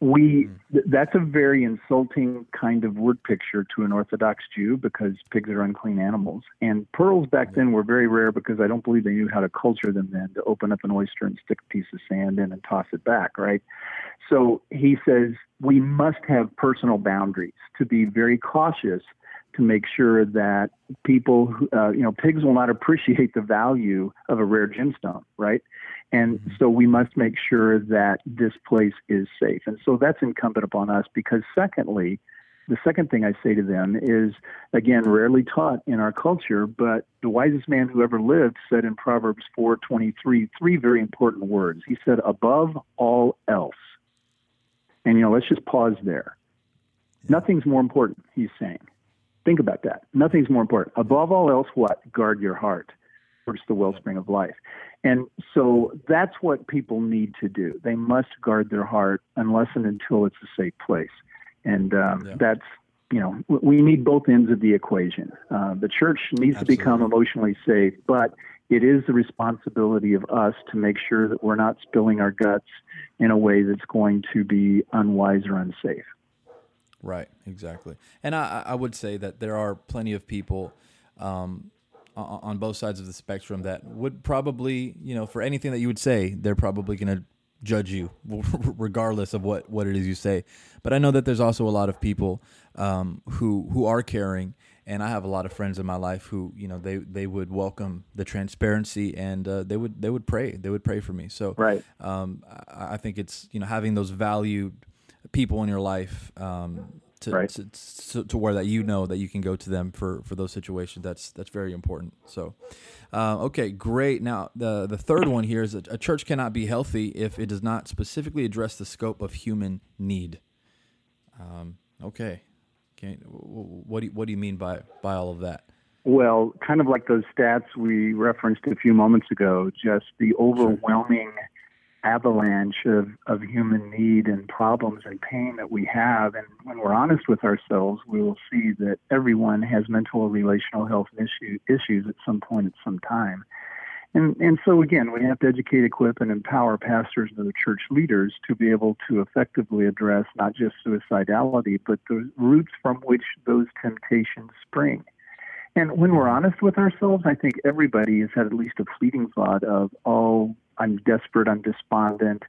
we hmm. th- that's a very insulting kind of word picture to an orthodox jew because pigs are unclean animals. And pearls back then were very rare because i don't believe they knew how to culture them then to open up an oyster and stick a piece of sand in and toss it back right? So he says we must have personal boundaries to be very cautious to make sure that people, uh, you know, pigs will not appreciate the value of a rare gemstone, right? And mm-hmm. so we must make sure that this place is safe. And so that's incumbent upon us because, secondly, the second thing I say to them is, again, rarely taught in our culture, but the wisest man who ever lived said in Proverbs 4:23 three very important words. He said, "Above all else." And you know, let's just pause there. Yeah. Nothing's more important, he's saying. Think about that. Nothing's more important. Above all else, what? Guard your heart, it's the wellspring of life. And so that's what people need to do. They must guard their heart unless and until it's a safe place. And um, yeah. that's, you know, we need both ends of the equation. Uh, the church needs Absolutely. to become emotionally safe, but it is the responsibility of us to make sure that we're not spilling our guts in a way that's going to be unwise or unsafe. Right, exactly. And I, I would say that there are plenty of people um, on both sides of the spectrum that would probably, you know, for anything that you would say, they're probably going to judge you regardless of what, what it is you say. But I know that there's also a lot of people um, who who are caring, and I have a lot of friends in my life who, you know, they, they would welcome the transparency and uh, they would they would pray they would pray for me. So right, um, I, I think it's you know having those valued people in your life um, to, right. to, to, to, where that you know that you can go to them for, for those situations. That's that's very important. So, uh, okay, great. Now the the third one here is a church cannot be healthy if it does not specifically address the scope of human need. Um, okay, can what do you, what do you mean by by all of that? Well, kind of like those stats we referenced a few moments ago, just the overwhelming avalanche of, of human need and problems and pain that we have. And when we're honest with ourselves, we will see that everyone has mental or relational health issue, issues at some point at some time. And, and so, again, we have to educate, equip, and empower pastors and other church leaders to be able to effectively address not just suicidality, but the roots from which those temptations spring. And when we're honest with ourselves, I think everybody has had at least a fleeting thought of, oh, I'm desperate, I'm despondent.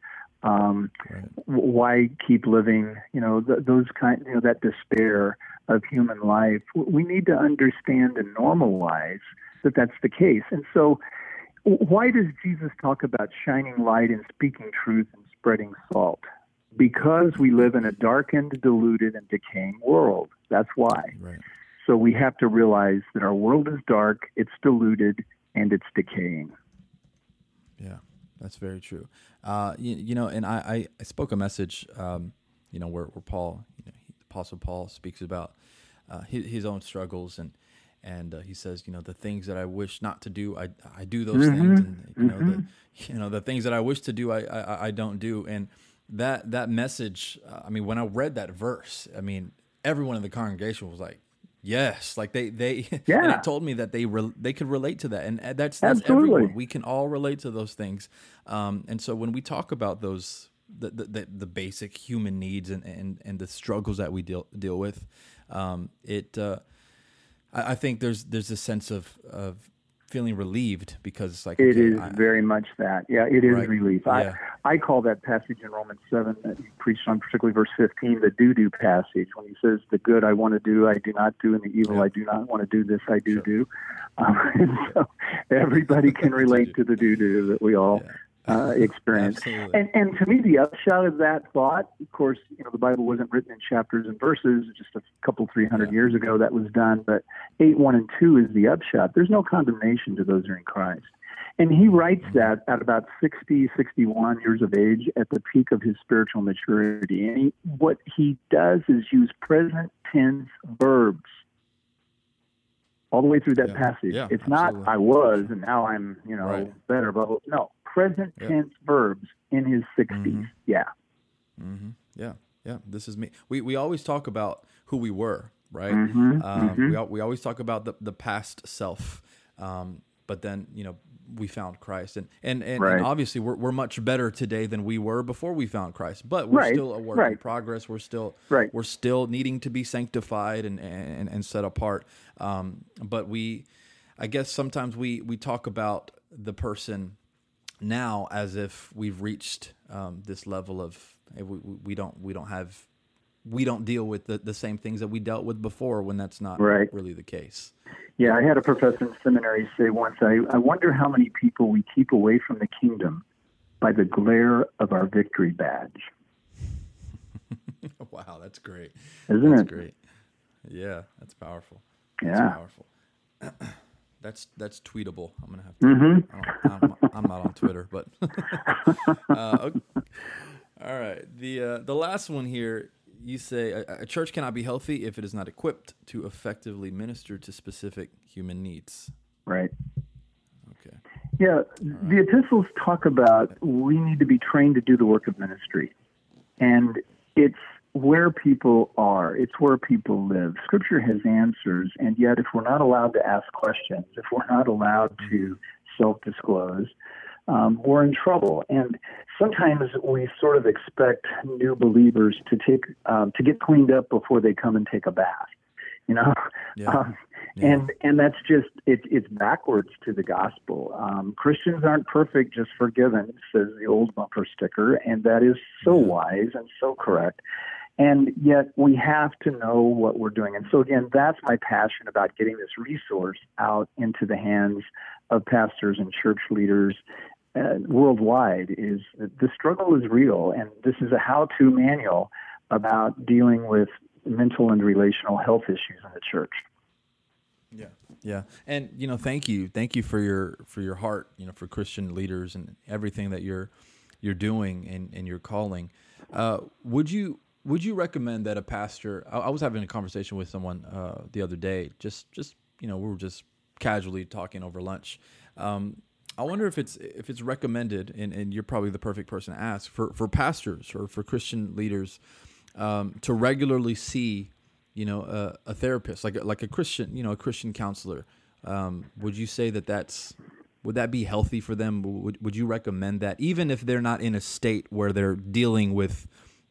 Um, right. Why keep living? You know, th- those kind, you know, that despair of human life. We need to understand and normalize that that's the case. And so, why does Jesus talk about shining light and speaking truth and spreading salt? Because we live in a darkened, diluted, and decaying world. That's why. Right. So we have to realize that our world is dark, it's diluted, and it's decaying. Yeah, that's very true. Uh, you, you, know, and I, I, spoke a message, um, you know, where, where Paul, you know, Apostle Paul speaks about uh, his, his, own struggles and and uh, he says, you know, the things that I wish not to do, I, I do those mm-hmm. things, and you know, mm-hmm. the, you know, the things that I wish to do, I, I, I don't do, and that that message. Uh, I mean, when I read that verse, I mean, everyone in the congregation was like, Yes, like they they yeah. and it told me that they re, they could relate to that, and that's that's Absolutely. everyone. We can all relate to those things, um, and so when we talk about those the the, the basic human needs and, and and the struggles that we deal deal with, um, it uh, I, I, think there's there's a sense of of feeling relieved because it's like it okay, is I, very much that. Yeah, it is right. relief. Yeah. I I call that passage in Romans seven that you preached on, particularly verse fifteen, the do do passage when he says, "The good I want to do, I do not do, and the evil yeah. I do not want to do. This I do sure. do." Um, so everybody can relate to the do do that we all yeah uh, experience. And, and to me, the upshot of that thought, of course, you know, the Bible wasn't written in chapters and verses. Just a couple, three hundred yeah. years ago, that was done. But eight, one, and two is the upshot. There's no condemnation to those who are in Christ. And he writes mm-hmm. that at about 60, 61 years of age, at the peak of his spiritual maturity. And he, what he does is use present tense verbs all the way through that yeah. passage. Yeah, it's absolutely. not I was and now I'm, you know, right. better, but no, present yep. tense verbs in his 60s. Mm-hmm. Yeah. Mm-hmm. Yeah. Yeah. This is me. We, we always talk about who we were, right? Mm-hmm. Um, mm-hmm. we, we always talk about the, the past self. Um, but then, you know, we found Christ, and and and, right. and, obviously we're we're much better today than we were before we found Christ. But we're right. still a work right. in progress. We're still we're still needing to be sanctified and and, and set apart. Um, but we, I guess sometimes we we talk about the person now as if we've reached um, this level of we, we don't we don't have we don't deal with the, the same things that we dealt with before when that's not right. really the case. Yeah, I had a professor in seminary say once, I, I wonder how many people we keep away from the kingdom by the glare of our victory badge. wow, that's great. Isn't that's it? great. Yeah, that's powerful. Yeah. That's powerful. That's that's tweetable. I'm gonna have to. Mm-hmm. I'm, I'm, not on Twitter, but uh, okay. all right. The uh, the last one here. You say a, a, church cannot be healthy if it is not equipped to effectively minister to specific human needs. Right. Okay. Yeah, right. the epistles talk about we need to be trained to do the work of ministry, and it's where people are, it's where people live. Scripture has answers, and yet if we're not allowed to ask questions, if we're not allowed mm-hmm. to self disclose, um, we're in trouble. And sometimes we sort of expect new believers to take um, to get cleaned up before they come and take a bath. You know, yeah. Um, yeah. and and that's just it, it's backwards to the gospel. Um, Christians aren't perfect, just forgiven, says the old bumper sticker, and that is so yeah. wise and so correct. And yet we have to know what we're doing. And so, again, that's my passion about getting this resource out into the hands of pastors and church leaders uh, worldwide is the struggle is real. And this is a how to manual about dealing with mental and relational health issues in the church. Yeah. Yeah. And you know, thank you. Thank you for your for your heart, you know, for Christian leaders and everything that you're you're doing and, and your calling. Uh, would you would you recommend that a pastor? I, I was having a conversation with someone uh, the other day, just just you know we were just casually talking over lunch. Um, I wonder if it's if it's recommended, and, and you're probably the perfect person to ask for for pastors or for Christian leaders um, to regularly see, you know, a, a, therapist like a, like a Christian, you know, a Christian counselor. Um, would you say that that's would that be healthy for them? Would would you recommend that, even if they're not in a state where they're dealing with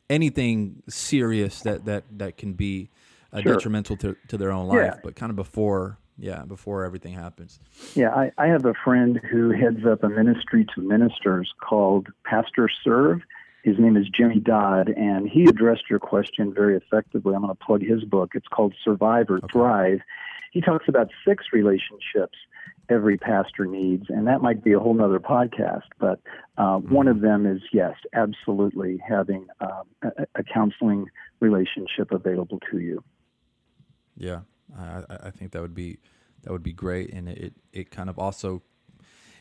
anything serious that that that can be uh, sure. detrimental to, to their own life, yeah. but kind of before yeah, before everything happens. Yeah, I, I have a friend who heads up a ministry to ministers called Pastor Serve. His name is Jimmy Dodd, and he addressed your question very effectively. I'm going to plug his book. It's called Survive or okay. Thrive. He talks about six relationships every pastor needs, and that might be a whole nother podcast. But uh, mm-hmm. one of them is yes, absolutely having um, a, a counseling relationship available to you. Yeah, I, I think that would be that would be great, and it it kind of also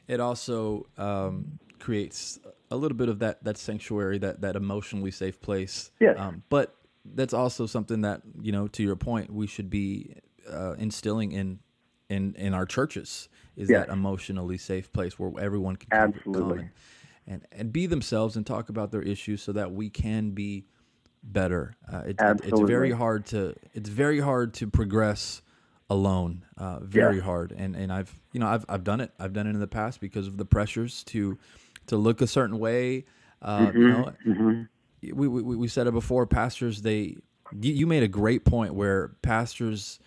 it also um, creates a little bit of that that sanctuary, that that emotionally safe place. Yes. Um, but that's also something that you know, to your point, we should be uh, instilling in in in our churches is yes. that emotionally safe place where everyone can Absolutely. come and, and, and be themselves and talk about their issues so that we can be better. Uh, it, it's very hard to it's very hard to progress alone. Uh, very yeah. hard, and and I've you know I've I've done it. I've done it in the past because of the pressures to to look a certain way. Uh, mm-hmm. You know, mm-hmm. we, we we said it before. Pastors, they you, made a great point where pastors,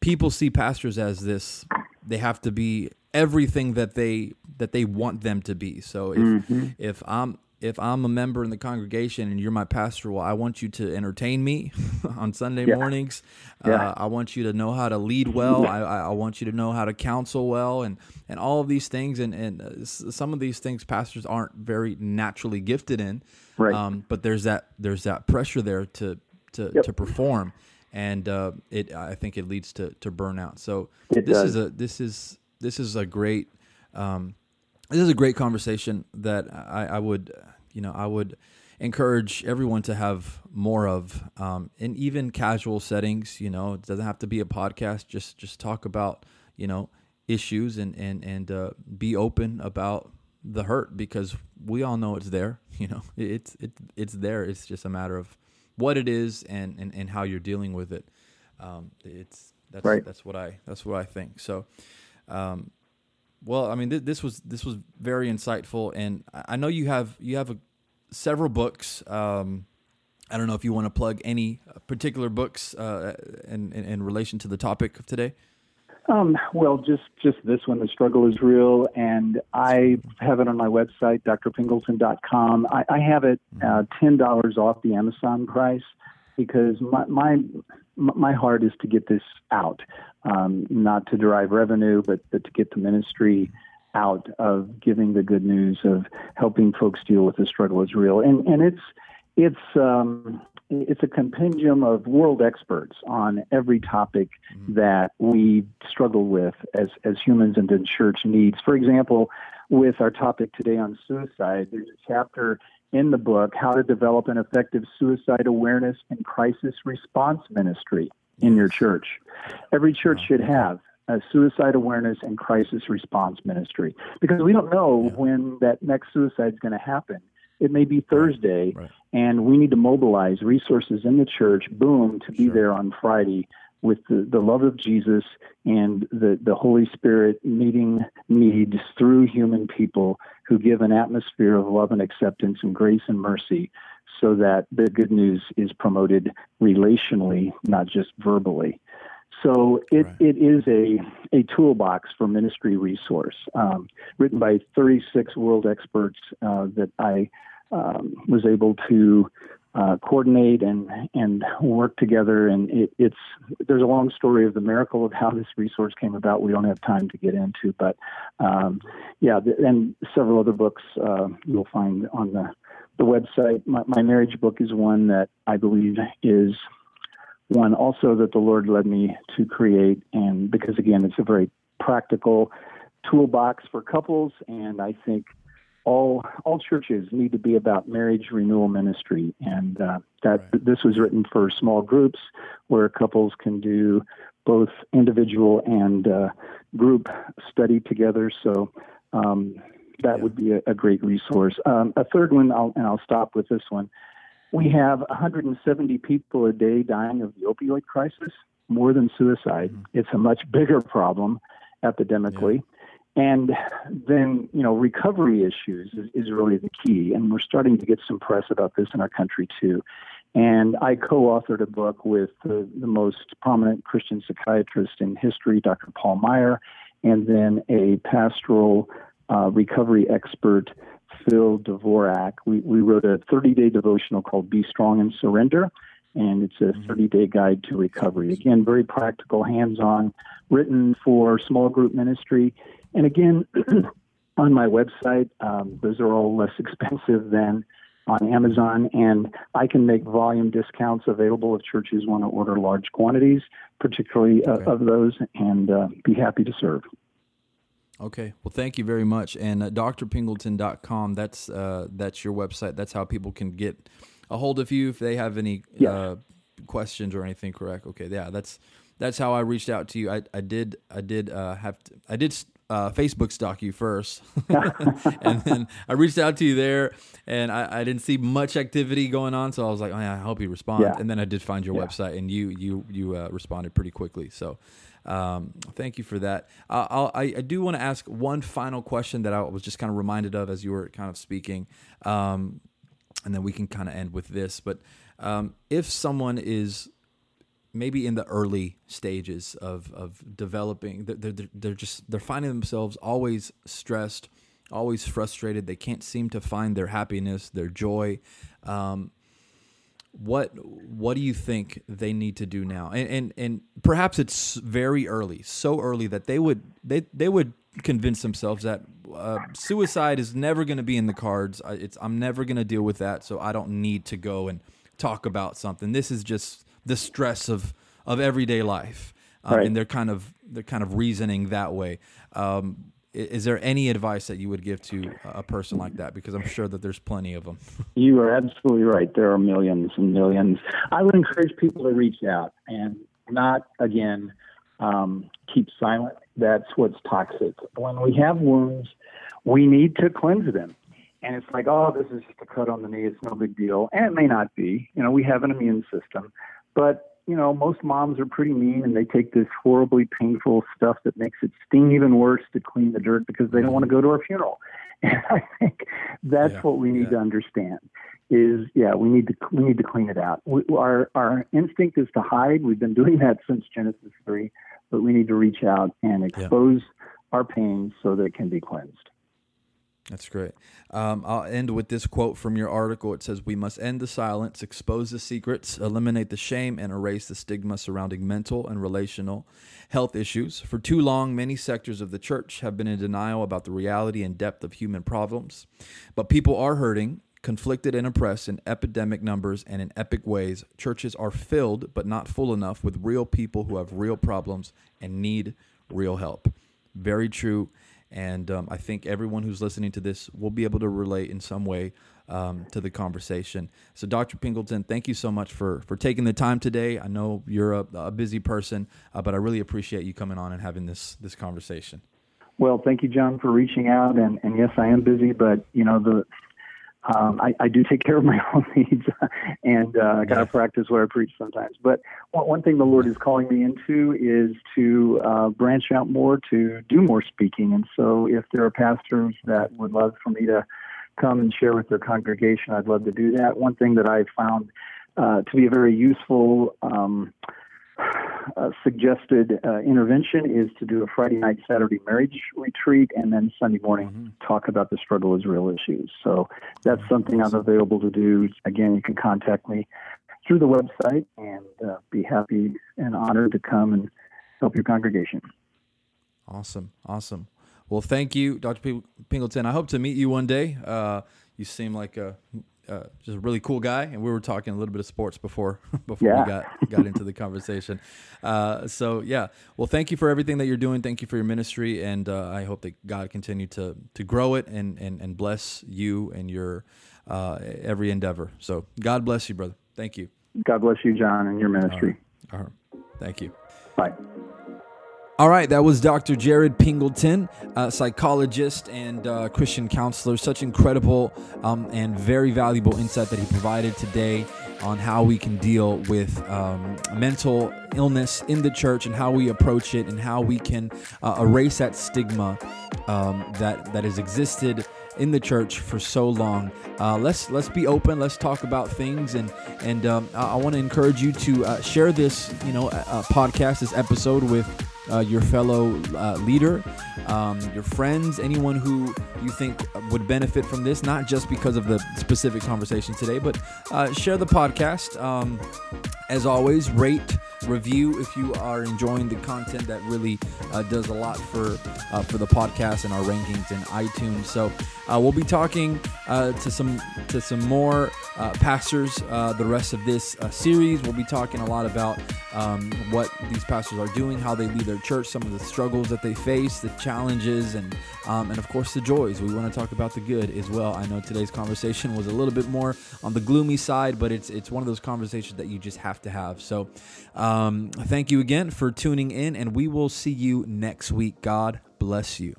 people see pastors as this. They have to be everything that they that they want them to be. So if mm-hmm. if I'm if I'm a member in the congregation and you're my pastor, well, I want you to entertain me on Sunday yeah. mornings. Yeah. Uh, I want you to know how to lead well. I, I, want you to know how to counsel well, and and all of these things. And and uh, some of these things pastors aren't very naturally gifted in. Right. Um, but there's that there's that pressure there to to yep. to perform, and uh, it I think it leads to to burnout. So it this does. is a this is this is a great. Um, this is a great conversation that I, I would, you know, I would encourage everyone to have more of um, in even casual settings. You know, it doesn't have to be a podcast. Just just talk about you know issues and and and uh, be open about the hurt because we all know it's there. You know, it's it, it's there. It's just a matter of what it is and and, and how you're dealing with it. Um, it's that's right. that's what I that's what I think. So. Um, well, I mean, th- this was this was very insightful, and I know you have you have a, several books. Um, I don't know if you want to plug any particular books uh, in, in, in relation to the topic of today. Um, well, just just this one, the struggle is real, and I have it on my website, drpingleton.com. I, I have it mm-hmm. uh, ten dollars off the Amazon price because my my my heart is to get this out um, not to derive revenue, but, but to get the ministry out of giving the good news of helping folks deal with the struggle is real. And, and it's, it's, um, it's a compendium of world experts on every topic mm-hmm. that we struggle with as, as humans and the church needs. For example, with our topic today on suicide, there's a chapter in the book, How to Develop an Effective Suicide Awareness and Crisis Response Ministry in your church. Every church should have a suicide awareness and crisis response ministry because we don't know yeah. when that next suicide is going to happen. It may be Thursday, right. And we need to mobilize resources in the church, boom, to be sure. there on Friday with the, the love of Jesus and the, the Holy Spirit meeting needs through human people who give an atmosphere of love and acceptance and grace and mercy so that the good news is promoted relationally, not just verbally. So it, right. it is a, a toolbox for ministry resource um, written by 36 world experts uh, that I um, was able to uh, coordinate and and work together. And it, it's there's a long story of the miracle of how this resource came about. We don't have time to get into, but um, yeah, and several other books uh, you'll find on the the website. My, my marriage book is one that I believe is one also that the Lord led me to create, and because again, it's a very practical toolbox for couples, and I think all all churches need to be about marriage renewal ministry, and uh, that right. this was written for small groups where couples can do both individual and uh, group study together. So um, that yeah. would be a, a great resource. Um, a third one, I'll, and I'll stop with this one. We have 170 people a day dying of the opioid crisis, more than suicide. Mm-hmm. It's a much bigger problem epidemically. Yeah. And then, you know, recovery issues is, is, really the key. And we're starting to get some press about this in our country, too. And I co authored a book with the, the most prominent Christian psychiatrist in history, Dr. Paul Meier, and then a pastoral uh, recovery expert, Phil Dvorak. We, we wrote a 30 day devotional called Be Strong and Surrender, and it's a mm-hmm. 30 day guide to recovery. Again, very practical, hands on, written for small group ministry. And again, on my website, um, those are all less expensive than on Amazon, and I can make volume discounts available if churches want to order large quantities, particularly uh, okay. of those, and uh, be happy to serve. Okay. Well, thank you very much. And uh, drpingleton.com, that's uh, that's your website. That's how people can get a hold of you if they have any yes. uh, questions or anything. Correct? Okay. Yeah. That's that's how I reached out to you. I, I did I did uh, have to, I did uh, Facebook stalk you first, and then I reached out to you there, and I, I, didn't see much activity going on, so I was like, oh, yeah, I hope you respond. Yeah. And then I did find your yeah. website, and you you you uh, responded pretty quickly. So um, thank you for that. Uh, I, I do want to ask one final question that I was just kind of reminded of as you were kind of speaking, um, and then we can kind of end with this. But um, if someone is maybe in the early stages of of developing, they're, they're, they're just they're finding themselves always stressed, always frustrated. They can't seem to find their happiness, their joy. Um, what what do you think they need to do now? And, and and perhaps it's very early so early that they would they they would convince themselves that uh, suicide is never going to be in the cards. It's i'm never going to deal with that so i don't need to go and talk about something. This is just the stress of of everyday life um, right. and they're kind of they're kind of reasoning that way. Um, is there any advice that you would give to a person like that? Because I'm sure that there's plenty of them. You are absolutely right. There are millions and millions. I would encourage people to reach out and not, again, um, keep silent. That's what's toxic. When we have wounds, we need to cleanse them. And it's like, oh, this is just a cut on the knee. It's no big deal. And it may not be. You know, we have an immune system. But you know, most moms are pretty mean and they take this horribly painful stuff that makes it sting even worse to clean the dirt because they don't want to mm-hmm. go to our funeral. And I think that's yeah, what we need yeah. to understand is yeah, we need to we need to clean it out. We, our our instinct is to hide. We've been doing that since Genesis 3, but we need to reach out and expose yeah. our pain so that it can be cleansed. That's great. Um, I'll end with this quote from your article. It says, We must end the silence, expose the secrets, eliminate the shame, and erase the stigma surrounding mental and relational health issues. For too long, many sectors of the church have been in denial about the reality and depth of human problems. But people are hurting, conflicted, and oppressed in epidemic numbers and in epic ways. Churches are filled, but not full enough, with real people who have real problems and need real help. Very true. And um, I think everyone who's listening to this will be able to relate in some way um, to the conversation. So, Dr. Pingleton, thank you so much for for taking the time today. I know you're a, a busy person, uh, but I really appreciate you coming on and having this this conversation. Well, thank you, John, for reaching out. And, and yes, I am busy, but you know the um, I, I, do take care of my own needs, and uh, I got to practice what I preach sometimes. But one, one, thing the Lord is calling me into is to uh, branch out more, to do more speaking. And so, if there are pastors that would love for me to come and share with their congregation, I'd love to do that. One thing that I found uh, to be a very useful um, uh, suggested uh, intervention is to do a Friday night, Saturday marriage retreat, and then Sunday morning mm-hmm. talk about the struggle is real issues. So that's something I'm available to do. Again, you can contact me through the website and uh, be happy and honored to come and help your congregation. Awesome. Awesome. Well, thank you, Dr. P- Pingleton. I hope to meet you one day. Uh, you seem like a uh, just a really cool guy, and we were talking a little bit of sports before before yeah. we got got into the conversation. Uh, so yeah, well, thank you for everything that you're doing. Thank you for your ministry, and uh, I hope that God continue to to grow it and and and bless you and your uh, every endeavor. So God bless you, brother. Thank you. God bless you, John, and your ministry. All right. All right. Thank you. Bye. All right, that was Dr. Jared Pingleton, a psychologist and uh, Christian counselor. Such incredible um, and very valuable insight that he provided today on how we can deal with um, mental illness in the church and how we approach it and how we can uh, erase that stigma um, that that has existed in the church for so long. Uh, let's let's be open. Let's talk about things, and and um, I, I want to encourage you to uh, share this, you know, uh, podcast, this episode with uh, your fellow uh, leader, um, your friends, anyone who you think would benefit from this, not just because of the specific conversation today, but uh, share the podcast. Um, as always, rate, review if you are enjoying the content. That really uh, does a lot for uh, for the podcast and our rankings in iTunes. So uh, we'll be talking uh, to some to some more uh, pastors uh, the rest of this series. We'll be talking a lot about um, what these pastors are doing, how they lead their church, some of the struggles that they face, the challenges, and um, and of course the joys. We want to talk about the good as well. I know today's conversation was a little bit more on the gloomy side, but it's it's one of those conversations that you just have to have. So, um, thank you again for tuning in, and we will see you next week. God bless you.